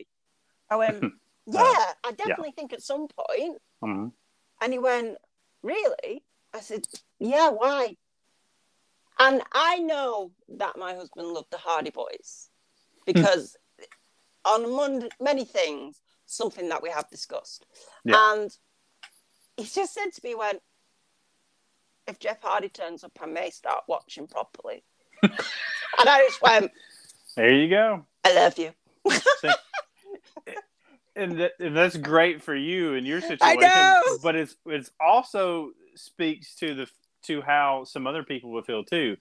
I went, yeah, I definitely think at some point. Mhm. And he went, Really? I said, Yeah, why? And I know that my husband loved the Hardy Boys because on mon- many things, something that we have discussed. Yeah. And he just said to me, when if Jeff Hardy turns up, I may start watching properly. and I just went, There you go. I love you. and, that, and that's great for you and your situation. I know. But it's it's also speaks to the to how some other people would feel too.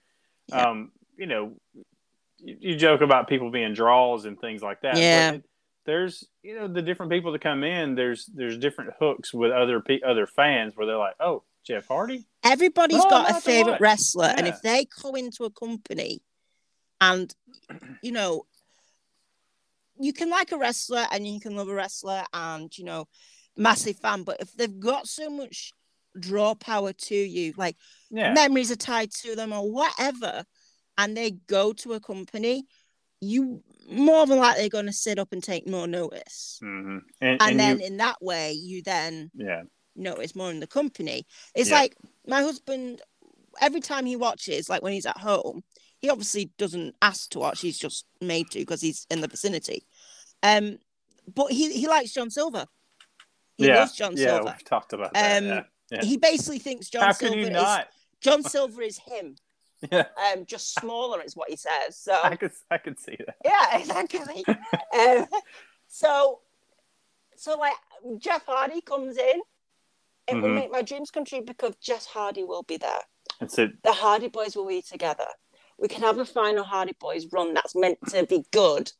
Yeah. Um, you know, you, you joke about people being draws and things like that. but Yeah. it- there's you know the different people that come in. There's there's different hooks with other pe- other fans where they're like, oh, Jeff Hardy. Everybody's Oh, got a favorite wrestler, and if they go into a company, and you know, you can like a wrestler and you can love a wrestler, and you know, massive fan. But if they've got so much draw power to you, like Yeah, memories are tied to them or whatever, and they go to a company, you more than likely going to sit up and take more notice. hmm and, And, and then you, in that way, you then yeah, notice more in the company. It's Yeah. like my husband, every time he watches, like when he's at home, he obviously doesn't ask to watch, he's just made to because he's in the vicinity. Um, but he, he likes John Silver. He yeah, loves John yeah. Silver. We've talked about that. Um, yeah. Yeah. He basically thinks John How Silver is not? John Silver is him. Yeah, Um, just smaller is what he says. So I could I could see that. yeah, exactly. um, so, so like Jeff Hardy comes in, it will Mhm. make my dreams come true because Jeff Hardy will be there. And so The Hardy Boys will be together. We can have a final Hardy Boys run that's meant to be good,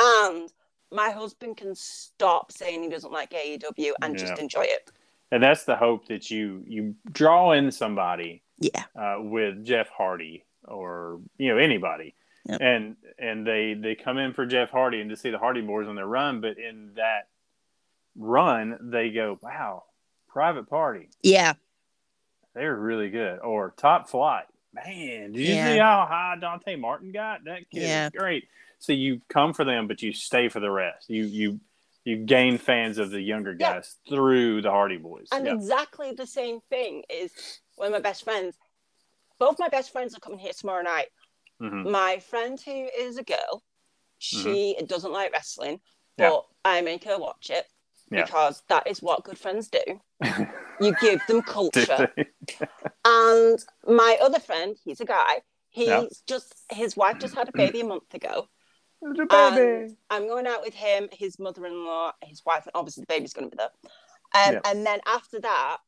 and my husband can stop saying he doesn't like AEW and just enjoy it. and that's the hope that you you draw in somebody Yeah. uh, with Jeff Hardy or you know anybody, Yep. and and they they come in for Jeff Hardy and to see the Hardy Boys on their run, but in that run they go, wow, Private Party, Yeah. they're really good, or Top Flight, man, did you Yeah. see how high Dante Martin got? That kid Yeah. is great. So you come for them, but you stay for the rest. You you you gain fans of the younger Yeah. guys through the Hardy Boys. And Yeah. exactly the same thing is one of my best friends. Both my best friends are coming here tomorrow night. Mhm. My friend who is a girl, she doesn't like wrestling, Mm-hmm. Yeah. but I make her watch it Yeah. because that is what good friends do. you give them culture. And my other friend, he's a guy. He's Yeah. just his wife just had a baby a month ago. Baby. I'm going out with him, his mother-in-law, his wife, and obviously the baby's going to be there. Um, Yeah. And then after that,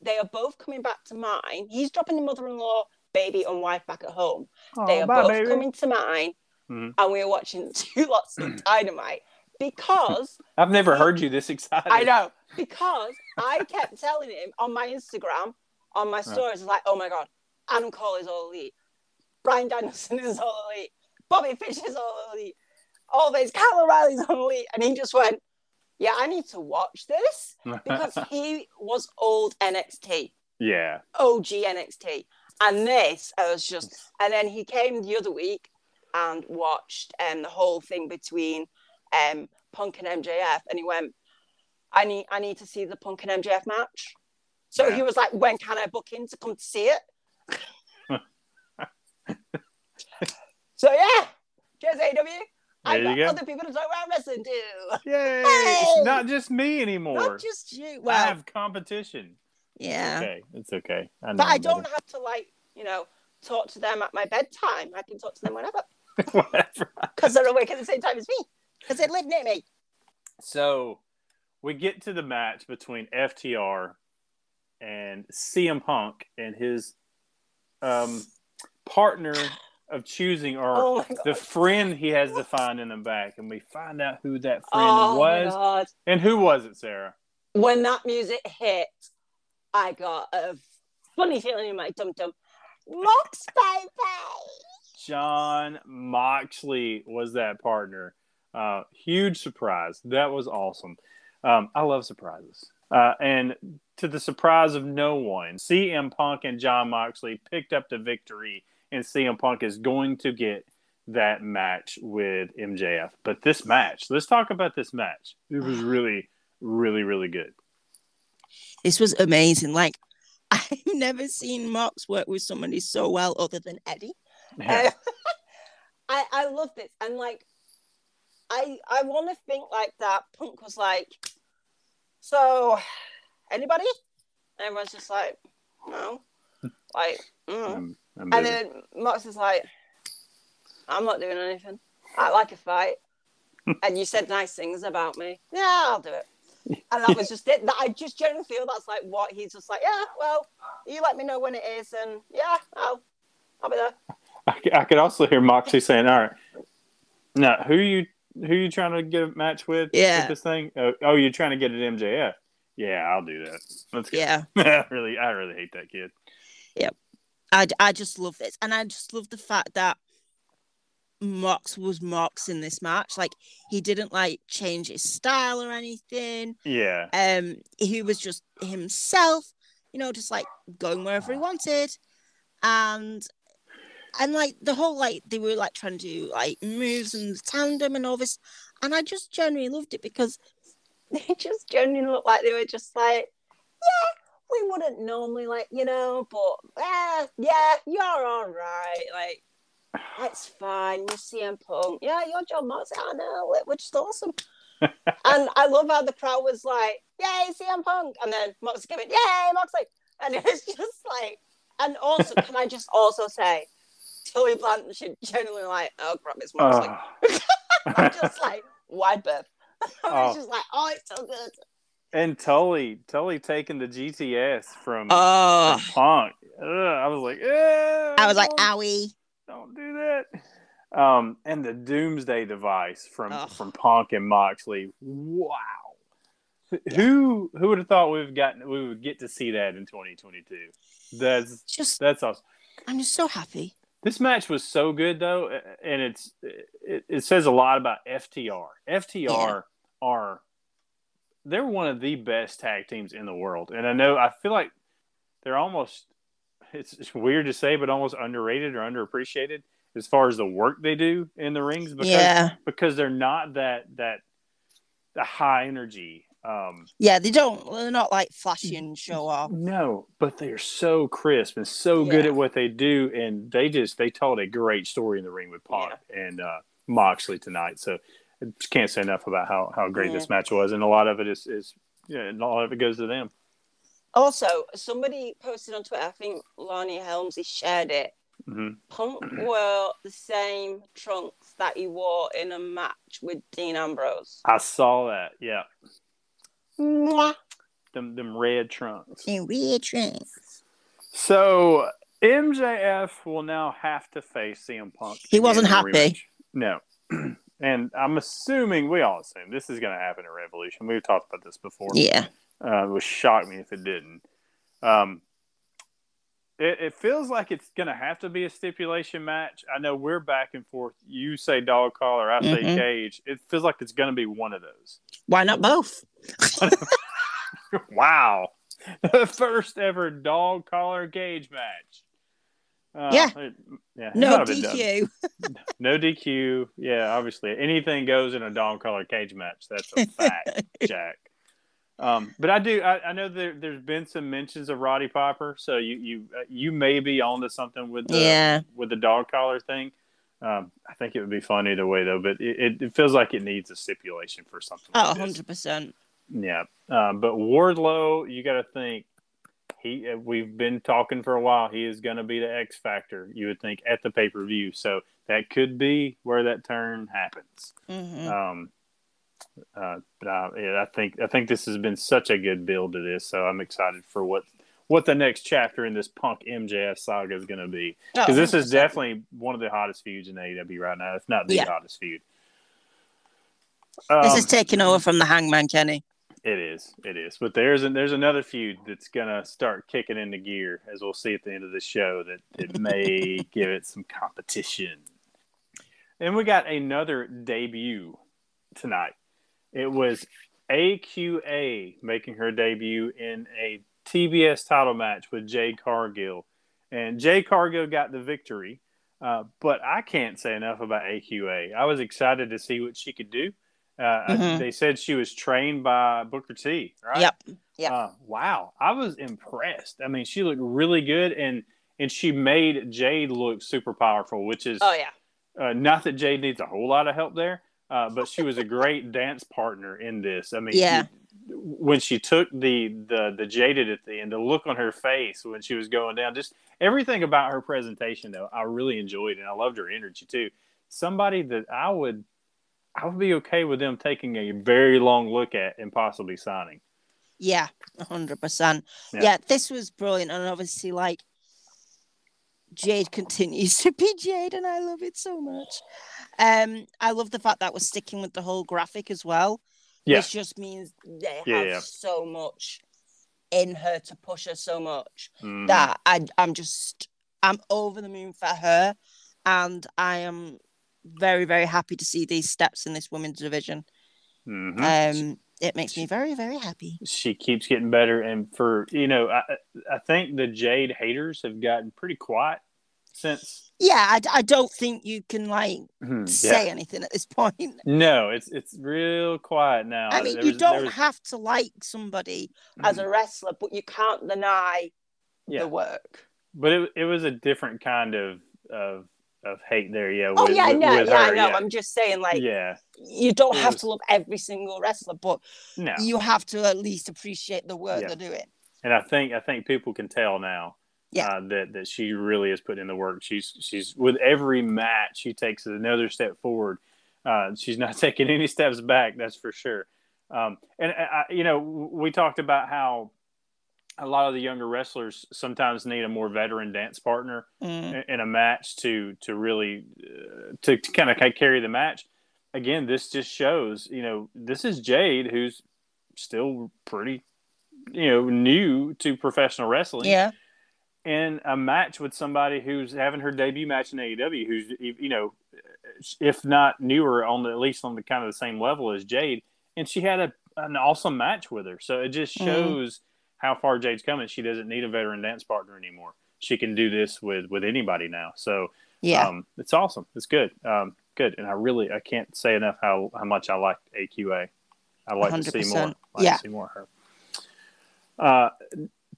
they are both coming back to mine. He's dropping the mother-in-law, baby, and wife back at home. they are bye, both baby. coming to mine, Mhm. and we are watching two lots of Dynamite because I've never heard you this excited. I know because I kept telling him on my Instagram, on my stories, like, oh my god, Adam Cole is all elite, Bryan Danielson is all elite, Bobby Fish is all elite, all these Kyle O'Reilly's all elite, and he just went, yeah, I need to watch this because he was old NXT, yeah. OG NXT, and this I was just, and then he came the other week and watched um, the whole thing between um, Punk and MJF, and he went, I need, I need to see the Punk and MJF match. So Yeah. he was like, when can I book in to come to see it? so yeah, cheers AW. I There got you go. other people to talk about wrestling too. Yay! Hey! It's not just me anymore. Not just you. I have competition. yeah. Okay, it's okay. I know But I don't have to like, you know, talk to them at my bedtime. I can talk to them whenever better. Whatever. because they're awake at the same time as me because they live near me. So we get to the match between FTR and CM Punk and his um, partner of choosing, or Oh the friend he has to find in the back, and we find out who that friend oh was. And who was it, Sarah? When that music hit, I got a funny feeling in my tum tum. Mox baby. John Moxley was that partner. Uh, huge surprise. That was awesome. Um, I love surprises. Uh, and to the surprise of no one, CM Punk and John Moxley picked up the victory, and CM Punk is going to get that match with MJF. But this match, let's talk about this match. It was really, really, really good. This was amazing. Like, I've never seen Mox work with somebody so well other than Eddie. Yeah. Uh, I I love this and like I I want to think like that. Punk was like, so anybody? And everyone's just like, no, like, mm. I'm- I'm and busy. then Mox is like, I'm not doing anything. I like a fight, and you said nice things about me. Yeah, I'll do it. And that was just it. That I just generally feel that's like what he's just like. Yeah, well, you let me know when it is, and yeah, I'll I'll be there. I could also hear Moxie saying, "All right, now who you who you trying to get a match with? Yeah. with this thing? Oh, oh, you're trying to get it MJF? Yeah, I'll do that. Let's go. Yeah. I really, I really hate that kid. I, I just love this. And I just love the fact that Mox was Mox in this match. Like, he didn't like change his style or anything. Yeah, Um, he was just himself, you know, just like going wherever he wanted. And and like the whole like they were like trying to do like moves and tandem and all this. And I just genuinely loved it because they just genuinely looked like they were just like, yeah, we wouldn't normally like, you know, but eh, yeah, you're all right. Like, it's fine. You're CM Punk. Yeah, you're John Moxley. I know, it, which we're awesome. and I love how the crowd was like, yay, CM Punk. And then Moxley giving in, yay, Moxley. And it was just like, and also, can I just also say, Tully Blanchard generally like, oh crap, it's Moxley. Oh. I'm just like, wide berth. I was Oh. just like, oh, it's so good. And Tully, Tully taking the GTS from, oh from Punk. Ugh, I was like, eh, I was like, owie. don't do that. Um, and the Doomsday device from from Punk and Moxley. Wow. Who who would have thought we've gotten we would get to see that in 2022? That's Just that's awesome. I'm just so happy. This match was so good though, and it's it, it says a lot about FTR. FTR Yeah. are they're one of the best tag teams in the world, and I know I feel like they're almost it's, it's weird to say, but almost underrated or underappreciated as far as the work they do in the rings because yeah. because they're not that that the high energy. Um, Yeah, they don't. They're not like flashy and show off. no, but they're so crisp and so good at what they do, and they just they told a great story in the ring with Punk and uh, Moxley tonight. So just can't say enough about how how great Yeah. this match was, and a lot of it is is yeah, a lot of it goes to them. Also, somebody posted on Twitter, I think Lonnie Helmsy shared it. hmm Punk wore the same trunks that he wore in a match with Dean Ambrose. I saw that. Yeah, Mwah. them them red trunks. In red trunks. So MJF will now have to face CM Punk. He wasn't happy. No. and I'm assuming we all assume this is going to happen at Revolution. We've talked about this before. Yeah. Uh, it would shock me if it didn't. Um, it, it feels like it's going to have to be a stipulation match. I know we're back and forth. You say dog collar, I say Mhm. cage. It feels like it's going to be one of those. Why not both? wow. The first ever dog collar cage match. Uh, Yeah. it- yeah. No might have been done. DQ. No DQ. Yeah, obviously anything goes in a dog collar cage match. That's a fact, Jack. Um, but I do. I, I know there, there's been some mentions of Roddy Piper, so you you uh, you may be onto something with the Yeah. with the dog collar thing. Um, I think it would be fun either way though. But it, it, feels like it needs a stipulation for something. Oh, like 100%. Yeah, um, but Wardlow, you got to think he. Uh, we've been talking for a while. He is going to be the X factor. You would think at the pay per view, so that could be where that turn happens. hmm Um, uh, but uh, yeah, I think I think this has been such a good build to this, so I'm excited for what what the next chapter in this Punk MJF saga is going to be Oh, because this is definitely one of the hottest feuds in AEW right now, if not the Yeah. hottest feud. This Um, is taking over from the Hangman Kenny. It is. It is. But there's a, there's another feud that's gonna start kicking into gear, as we'll see at the end of the show. That it may give it some competition. And we got another debut tonight. It was AQA making her debut in a TBS title match with Jade Cargill, and Jade Cargill got the victory. Uh, but I can't say enough about AQA. I was excited to see what she could do. Uh, I- Mhm. they said she was trained by Booker T, right? Yep. Yep. Uh, wow, I was impressed. I mean, she looked really good, and and she made Jade look super powerful, which is Oh yeah. uh, not that Jade needs a whole lot of help there, uh, but she was a great dance partner in this. I mean, Yeah. when she took the the the jaded at the end, the look on her face when she was going down, just everything about her presentation, though, I really enjoyed, and I loved her energy too. Somebody that I would I would be okay with them taking a very long look at and possibly signing. Yeah, hundred percent. Yeah. Yeah, this was brilliant, and obviously, like Jade continues to be Jade, and I love it so much. Um, I love the fact that we're sticking with the whole graphic as well, Yeah. which just means they Yeah, have yeah. so much in her to push her so much Mhm. that I, I'm just, I'm over the moon for her, and I am very, very happy to see these steps in this women's division. Mhm. Um, it makes me very, very happy. she keeps getting better and for you know i i think the jade haters have gotten pretty quiet since Yeah, I, I don't think you can like Hmm, say anything at this point. no it's it's real quiet now I mean, There you was- don't was- have to like somebody. As a wrestler, but you can't deny Yeah. the work. but it, it was a different kind of of of hate there yeah Oh yeah, with, no, with yeah, her, I know. yeah. I'm just saying, like, yeah you don't have to love every single wrestler, but no You have to at least appreciate the work Yeah. they're doing. and i think i think people can tell now Yeah. uh, that that she really is putting in the work she's she's with every match she takes another step forward uh, she's not taking any steps back that's for sure um, and I, I- you know we talked about how a lot of the younger wrestlers sometimes need a more veteran dance partner Mm. in, a match to to really uh, to, to kind of carry the match again this just shows you know this is jade who's still pretty you know new to professional wrestling Yeah, in a match with somebody who's having her debut match in AEW, who's you know, if not newer, on the, at least on the kind of the same level as Jade, and she had a an awesome match with her. So it just Mhm. shows how far Jade's coming. She doesn't need a veteran dance partner anymore. She can do this with with anybody now. So yeah, um, it's awesome. It's good. Um, good, and I really I can't say enough how how much I liked AQA. I'd like to see more. Like Yeah. to see more of her. Uh,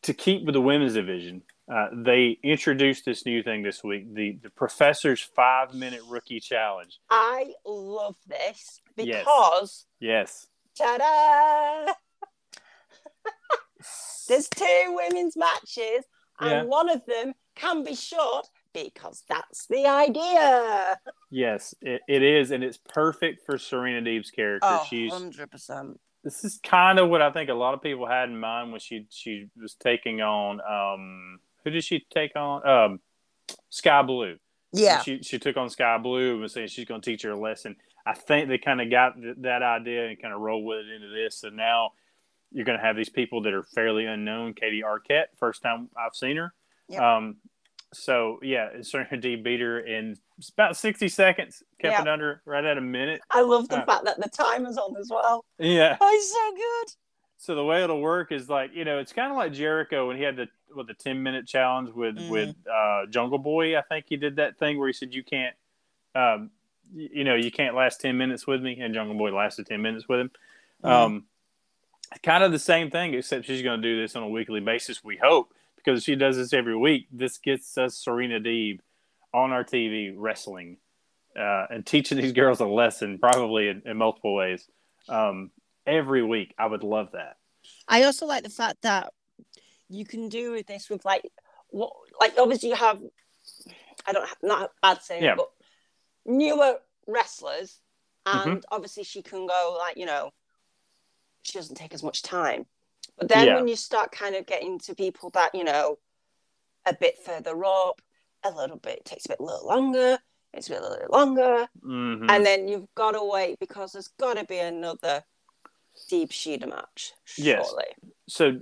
to keep with the women's division, uh, they introduced this new thing this week: the the professor's five minute rookie challenge. I love this Yes. because Yes, ta-da! There's two women's matches, and Yeah. one of them can be short because that's the idea. yes, it, it is, and it's perfect for Serena Deeb's character. Oh, She's 100%. this is kind of what I think a lot of people had in mind when she she was taking on um who did she take on um Sky Blue. Yeah. She she took on Sky Blue and was saying she's going to teach her a lesson. I think they kind of got th- that idea and kind of rolled with it into this. So now you're going to have these people that are fairly unknown. Katie Arquette, first time I've seen her. Yep. Um, so yeah, Serena D beat her in about 60 seconds, kept Yep. it under right at a minute. I love the Uh, fact that the timer's on as well. Yeah. Oh, it's so good. So the way it'll work is like you know it's kind of like Jericho when he had the with the ten minute challenge with Mhm. with uh, Jungle Boy. I think he did that thing where he said you can't, um, you know, you can't last ten minutes with me, and Jungle Boy lasted ten minutes with him. Mhm. Um, kind of the same thing, except she's going to do this on a weekly basis. We hope because if she does this every week. This gets us Serena Deeb on our TV wrestling uh, and teaching these girls a lesson, probably in, in multiple ways. Um, every week, I would love that. I also like the fact that You can do this with like what, like obviously you have. I don't not bad saying, Yeah. but newer wrestlers, Mm-hmm. and obviously she can go like you know, she doesn't take as much time. But then Yeah. when you start kind of getting to people that you know, a bit further up, a little bit it takes a bit a little longer. It's a bit a little bit longer, Mhm. and then you've got to wait because there's got to be another Deeb Shida match Yes. so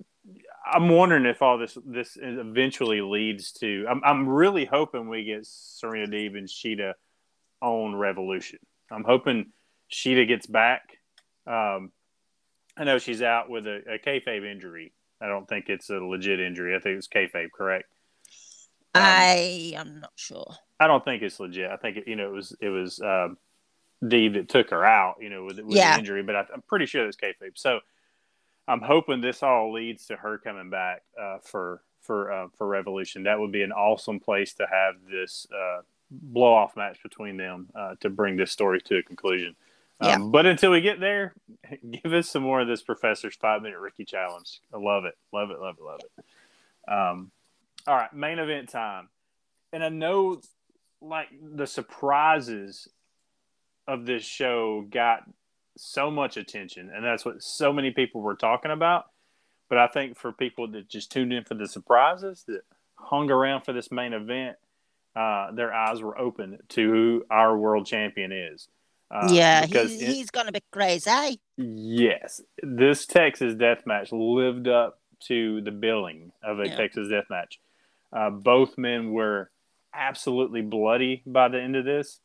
I'm wondering if all this this eventually leads to. I'm I'm really hoping we get Serena Deeb and Shida on Revolution. I'm hoping Shida gets back. Um, I know she's out with a, a kayfabe injury. I don't think it's a legit injury. I think it's kayfabe, correct? Um, I am not sure. I don't think it's legit. I think it, you know it was it was um, Deeb that took her out, you know, with, with Yeah. the injury. But I, I'm pretty sure it's kayfabe. So I'm hoping this all leads to her coming back uh, for for uh, for Revolution. That would be an awesome place to have this uh, blow off match between them uh, to bring this story to a conclusion. Um, But until we get there, give us some more of this Professor's five minute Ricky challenge. I love it, love it, love it, love it. Um, all right, main event time, and I know like the surprises of this show got so much attention, and that's what so many people were talking about. But I think for people that just tuned in for the surprises that hung around for this main event, uh, their eyes were open to who our world champion is. Uh, yeah, because he's, it- he's gonna be crazy. Yes, this Texas death match lived up to the billing of a Yeah. Texas death match. Uh, both men were absolutely bloody by the end of this,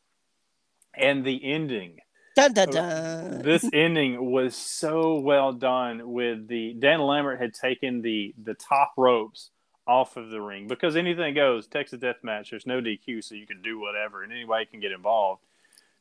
and the ending. Dun, dun, dun. This ending was so well done. With the Dan Lambert had taken the the top ropes off of the ring because anything goes. Texas death match. There's no DQ, so you can do whatever, and anybody can get involved.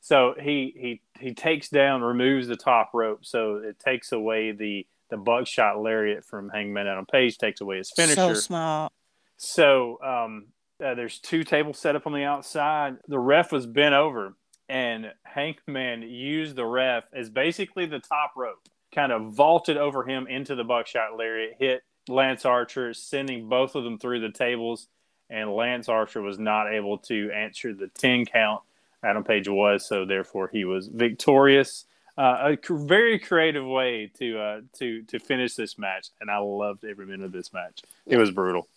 So he he he takes down, removes the top rope, so it takes away the the buckshot lariat from Hangman Adam Page, takes away his finisher. So smart. So um, uh, there's two tables set up on the outside. The ref was bent over, and Hangman used the ref as basically the top rope, kind of vaulted over him into the buckshot lariat, hit Lance Archer, sending both of them through the tables. And Lance Archer was not able to answer the 10 count. Adam Page was, so therefore he was victorious. Uh, a very creative way to uh, to to finish this match, and I loved every minute of this match. It was brutal.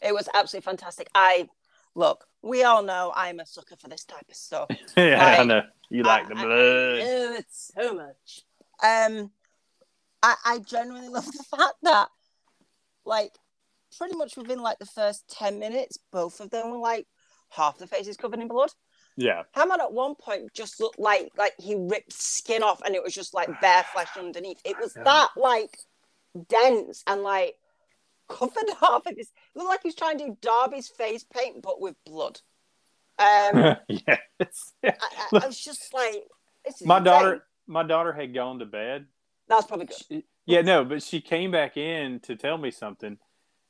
It was absolutely fantastic. I look, we all know I'm a sucker for this type of stuff. yeah, I know you like the I- I blood. love it so much. Um, I, I genuinely love the fact that, like, pretty much within like the first ten minutes, both of them were like half the faces covered in blood. Yeah, Hammond at one point just looked like like he ripped skin off and it was just like bare flesh underneath. It was that like dense and like covered half of his. It looked like he was trying to do Darby's face paint but with blood. Um. It's, I, I, I was just like, this is my insane. daughter, my daughter had gone to bed, That's probably good. She- yeah, no, but she came back in to tell me something,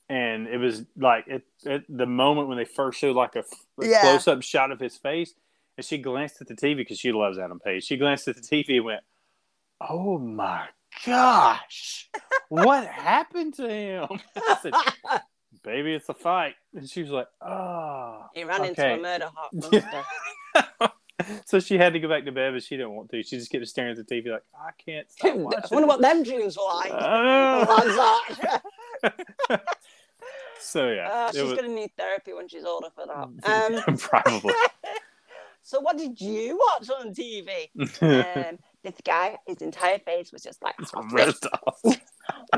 and it was like at, at the moment when they first showed like a, Yeah. close up shot of his face, and she glanced at the TV because she loves Adam Page. She glanced at the TV and went, "Oh my gosh, what happened to him?" I said, "Baby, it's a fight," and she was like, "Oh." he ran into a murder hot monster. so she had to go back to bed, but she didn't want to. She just kept staring at the TV like, "I can't stop I watching." wonder what them dreams were like. Oh. So yeah, Uh, she's was- going to need therapy when she's older for that. Um, probably. so, what did you watch on TV? Um, this guy, his entire face was just like, ripped off.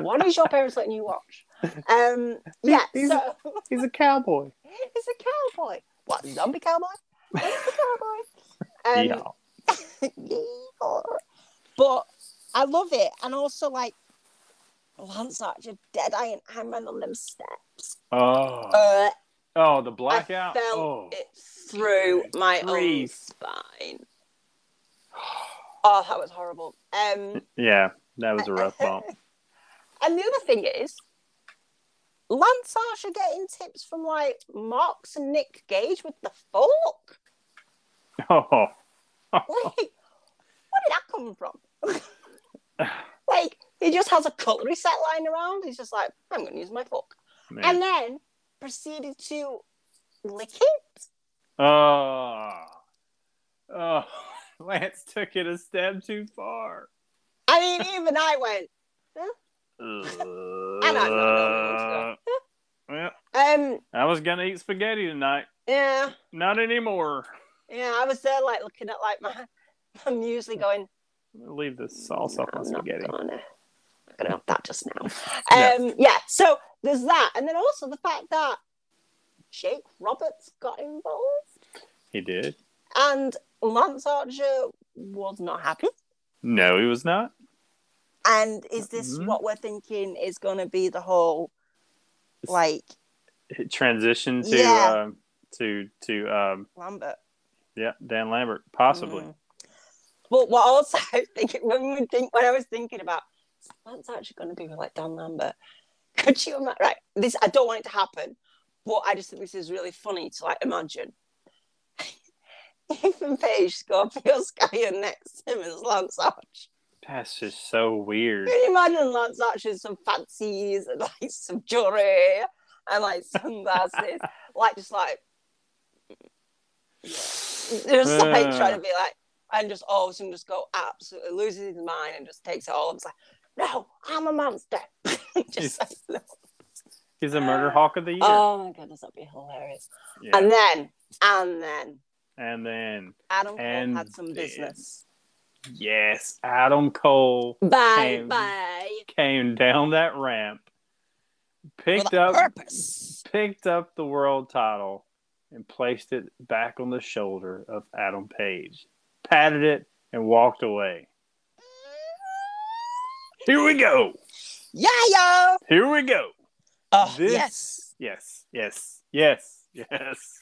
what is your parents letting you watch? Um, yeah, He's- so He's a cowboy. he's a cowboy. What, zombie cowboy? He's a cowboy. Um, yeah. But I love it. And also, like, Lance Archer, Deadeye, and Hangman on them steps. Oh. Uh, oh, the blackout. I felt oh. it through my own spine. Oh, that was horrible. Um, Yeah, that was a rough bump. and the other thing is, Lance Archer getting tips from like Mox and Nick Gage with the fork. Oh. Like, where did that come from? like, he just has a cutlery set lying around. He's just like, I'm going to use my fork. Man. And then proceeded to lick it. Oh. Oh. Lance took it a step too far. I mean, even I went, uh. and I'm not going Well, um, I was gonna eat spaghetti tonight. yeah, Not anymore. yeah. I was there, like, looking at like my, my muesli going, Leave the sauce off my I'm spaghetti. gonna, I'm gonna have that just now. Yeah. Um, yeah. So there's that, and then also the fact that Jake Roberts got involved, He did. and Lance Archer was not happy. No, he was not. And is this Mhm. what we're thinking is going to be the whole, like transition to Yeah. um, to to um, Lambert? yeah Dan Lambert possibly. Mm. But what also I thinking when we think when I was thinking about Lance actually going to be like Dan Lambert. Could you imagine? Right, this I don't want it to happen, but I just think this is really funny to like imagine. Ethan Page, Scorpio Sky, and next to him is Lance Archer. That's just so weird. Can you imagine Lance Archer in some fancies and like some jewelry and like sunglasses, like just like just like trying to uh. be like, and just all of a sudden just go absolutely loses his mind and just takes it all. and It's like, no, I'm a monster. just like, no. He's a murder hawk of the year. oh my goodness, that'd be hilarious. yeah. And then, and then and then Adam Cole had some then- business. yes, Adam Cole Bye Came- bye. came down that ramp, picked up purpose. picked up the world title and placed it back on the shoulder of Adam Page, patted it, and walked away. Here we go. Yeah, yo. Here we go. Oh, This- yes. Yes, yes, yes, yes.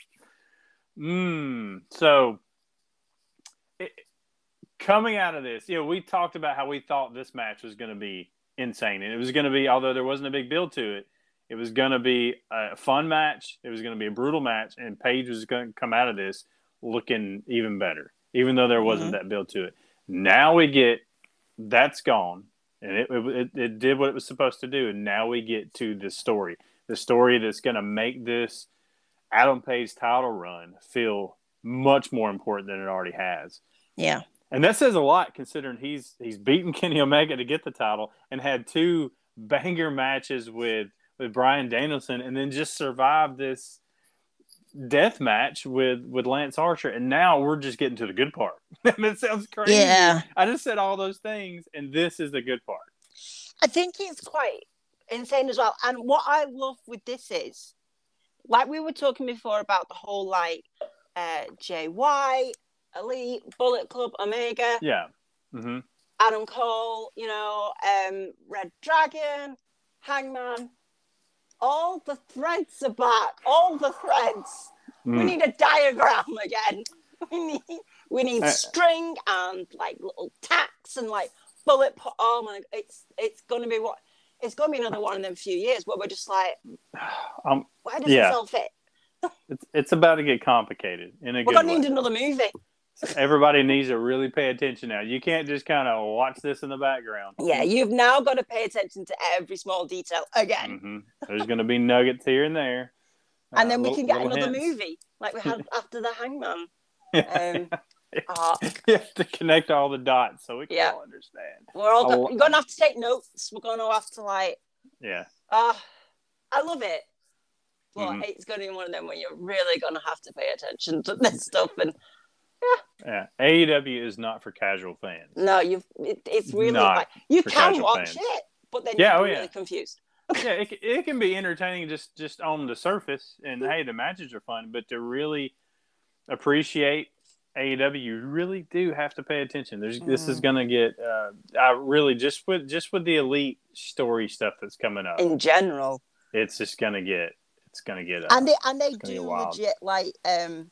Mmm. So, it, coming out of this, you know, we talked about how we thought this match was going to be insane, and it was going to be, although there wasn't a big build to it, it was going to be a fun match. It was going to be a brutal match, and Page was going to come out of this looking even better, even though there wasn't mm-hmm. that build to it. Now we get that's gone, and it, it it did what it was supposed to do, and now we get to the story, the story that's going to make this Adam Page title run feel much more important than it already has. Yeah. And that says a lot considering he's he's beaten Kenny Omega to get the title and had two banger matches with with Bryan Danielson and then just survived this death match with with Lance Archer and now we're just getting to the good part. I mean, it sounds crazy. Yeah. I just said all those things and this is the good part. I think it's quite insane as well. And what I love with this is, like we were talking before about the whole like uh, Jay White, Elite, Bullet Club, Omega, Yeah. Mm-hmm. Adam Cole, you know, um, Red Dragon, Hangman. All the threads are back. All the threads. We Mm. need a diagram again. We need we need Uh, string and like little tacks and like bullet. Po- oh my! It's it's gonna be what? It's gonna be another one in a few years where we're just like, Um, where does Yeah. this all fit? it's it's about to get complicated in a We're good gonna way. need another movie. Everybody needs to really pay attention now. You can't just kind of watch this in the background. Yeah, you've now got to pay attention to every small detail again, hmm There's going to be nuggets here and there, and Uh, then we little- can get another hints. movie like we had after the Hangman. Um, uh, you have to connect all the dots so we can Yeah. all understand. we're all go- you're gonna have to take notes. We're gonna have to like, Yeah, uh, I love it, but Mhm. it's gonna be one of them where you're really gonna have to pay attention to this stuff. And yeah. AEW is not for casual fans. no, you've it, it's really Not like you can watch fans. it, but then Yeah, you're oh, really yeah. confused. yeah, it, it can be entertaining just just on the surface, and hey, the matches are fun. But to really appreciate AEW, you really do have to pay attention. There's this is Mhm. going to get. Uh, I really just with just with the elite story stuff that's coming up, In general, it's just going to get. It's going to get. Uh, and they and they do legit like um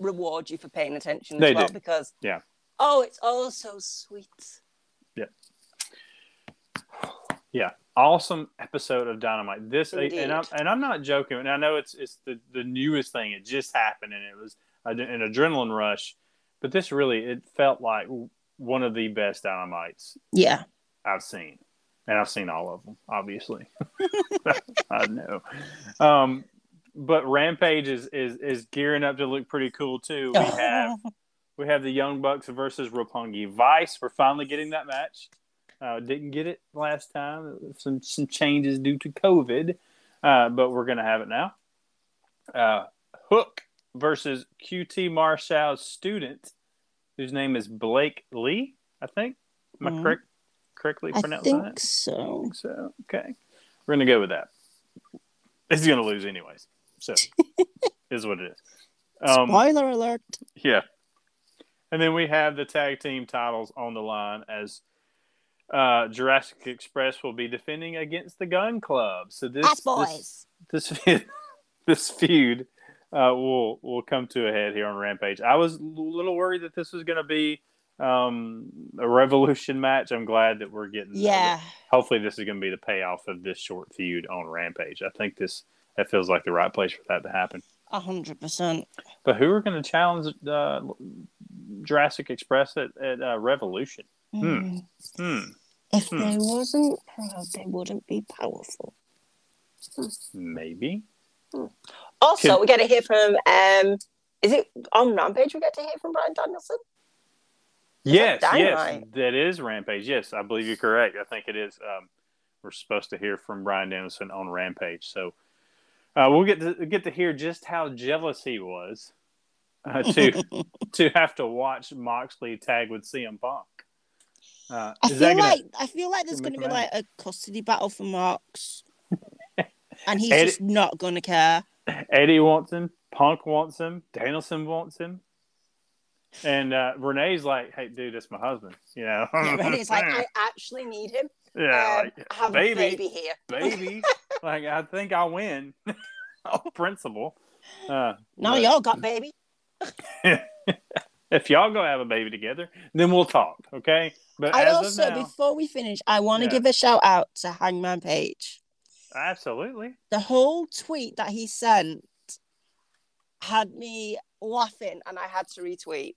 reward you for paying attention as They well do. because Yeah. oh it's all so sweet yeah, Yeah. awesome episode of Dynamite. This Indeed. and I'm and I'm not joking. And I know it's it's the the newest thing. It just happened, and it was an an adrenaline rush. But this really, it felt like one of the best Dynamites Yeah. I've seen, and I've seen all of them, obviously. I know. Um, but Rampage is, is is gearing up to look pretty cool too. We have we have the Young Bucks versus Roppongi Vice. We're finally getting that match. Uh, didn't get it last time. Some some changes due to COVID, uh, but we're gonna have it now. Uh, Hook versus QT Marshall's student, whose name is Blake Li. I think. Am I Mhm. correct? Correctly I pronouncing think that? so. think so. Okay. We're going to go with that. He's going to lose anyways. So, is what it is. Um, Spoiler alert. yeah. And then we have the tag team titles on the line as uh, Jurassic Express will be defending against the Gunn Club. So this That's boys. this this feud, this feud uh, will will come to a head here on Rampage. I was a little worried that this was going to be um, a Revolution match. I'm glad that we're getting Yeah. hopefully this is going to be the payoff of this short feud on Rampage. I think this that feels like the right place for that to happen. A hundred percent. But who are going to challenge uh, Jurassic Express at, at uh, Revolution? Hmm. Hmm. If Hmm. they wasn't proud, they wouldn't be powerful. Maybe. also Can- we get to hear from um is it on rampage we get to hear from bryan danielson Yes, that yes, that is Rampage. Yes, I believe you're correct. I think it is. Um, we're supposed to hear from Bryan Danielson on Rampage, so uh, we'll get to get to hear just how jealous he was uh, to to have to watch Moxley tag with CM Punk. Uh, I is feel that gonna- like I feel like there's gonna be make like a custody battle for Mox, and he's Eddie- just not going to care. Eddie wants him, Punk wants him, Danielson wants him, and uh, Renee's like, "Hey, dude, that's my husband," you know. yeah, and it's like i actually need him yeah, um, like, I have baby. a baby here baby. Like I think I'll win. on principle. Uh, No, but y'all got baby. if y'all go have a baby together, then we'll talk, okay? But I also, now, before we finish, I want to Yeah. give a shout out to Hangman Page. absolutely. The whole tweet that he sent had me laughing and i had to retweet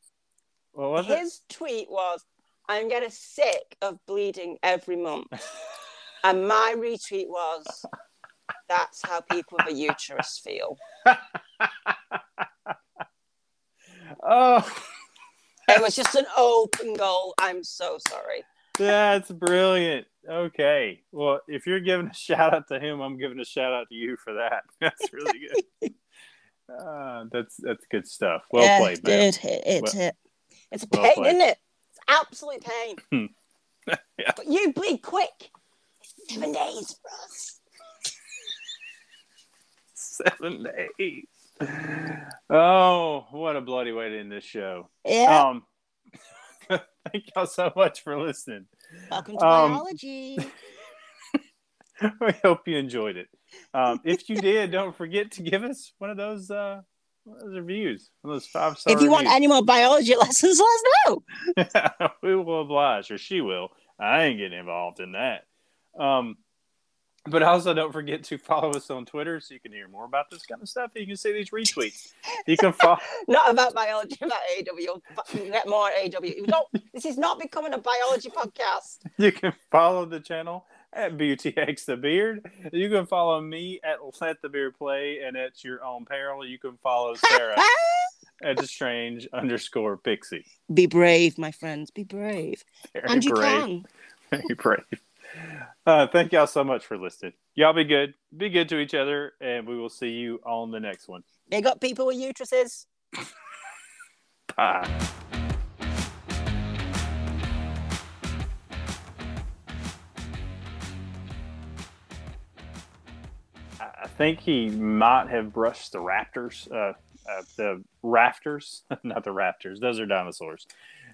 What was it? his tweet was i'm getting sick of bleeding every month and my retweet was that's how people with a uterus feel Oh, it was just an open goal i'm so sorry that's brilliant. Okay. Well, if you're giving a shout out to him, I'm giving a shout out to you for that. That's really good. uh, that's that's good stuff. Well yeah, played, man. Did hit it? Well- hit. it's a Well pain played. isn't it it's absolute pain Yeah. but you bleed quick seven days for us Seven days. Oh, what a bloody way to end this show. Yeah. Um, thank y'all so much for listening. Welcome to um, biology. we hope you enjoyed it. Um, if you did, don't forget to give us one of those uh, one of those reviews, one of those five star. If you want any more biology lessons, let us know. we will oblige, or she will. I ain't getting involved in that. Um, but also, don't forget to follow us on Twitter so you can hear more about this kind of stuff. You can see these retweets. You can follow. Not about biology, about AEW. Get more AEW. Don't, this is not becoming a biology podcast. you can follow the channel at BTX the Beard. You can follow me at Let the Beard Play, and at your own peril, you can follow Sarah at the Strange underscore Pixie. Be brave, my friends. Be brave. Very and you can. Very brave. Uh, thank y'all so much for listening. Y'all be good. Be good to each other, and we will see you on the next one. They got people with uteruses. Bye. I think he might have brushed the raptors, uh, uh, the rafters, not the raptors. Those are dinosaurs.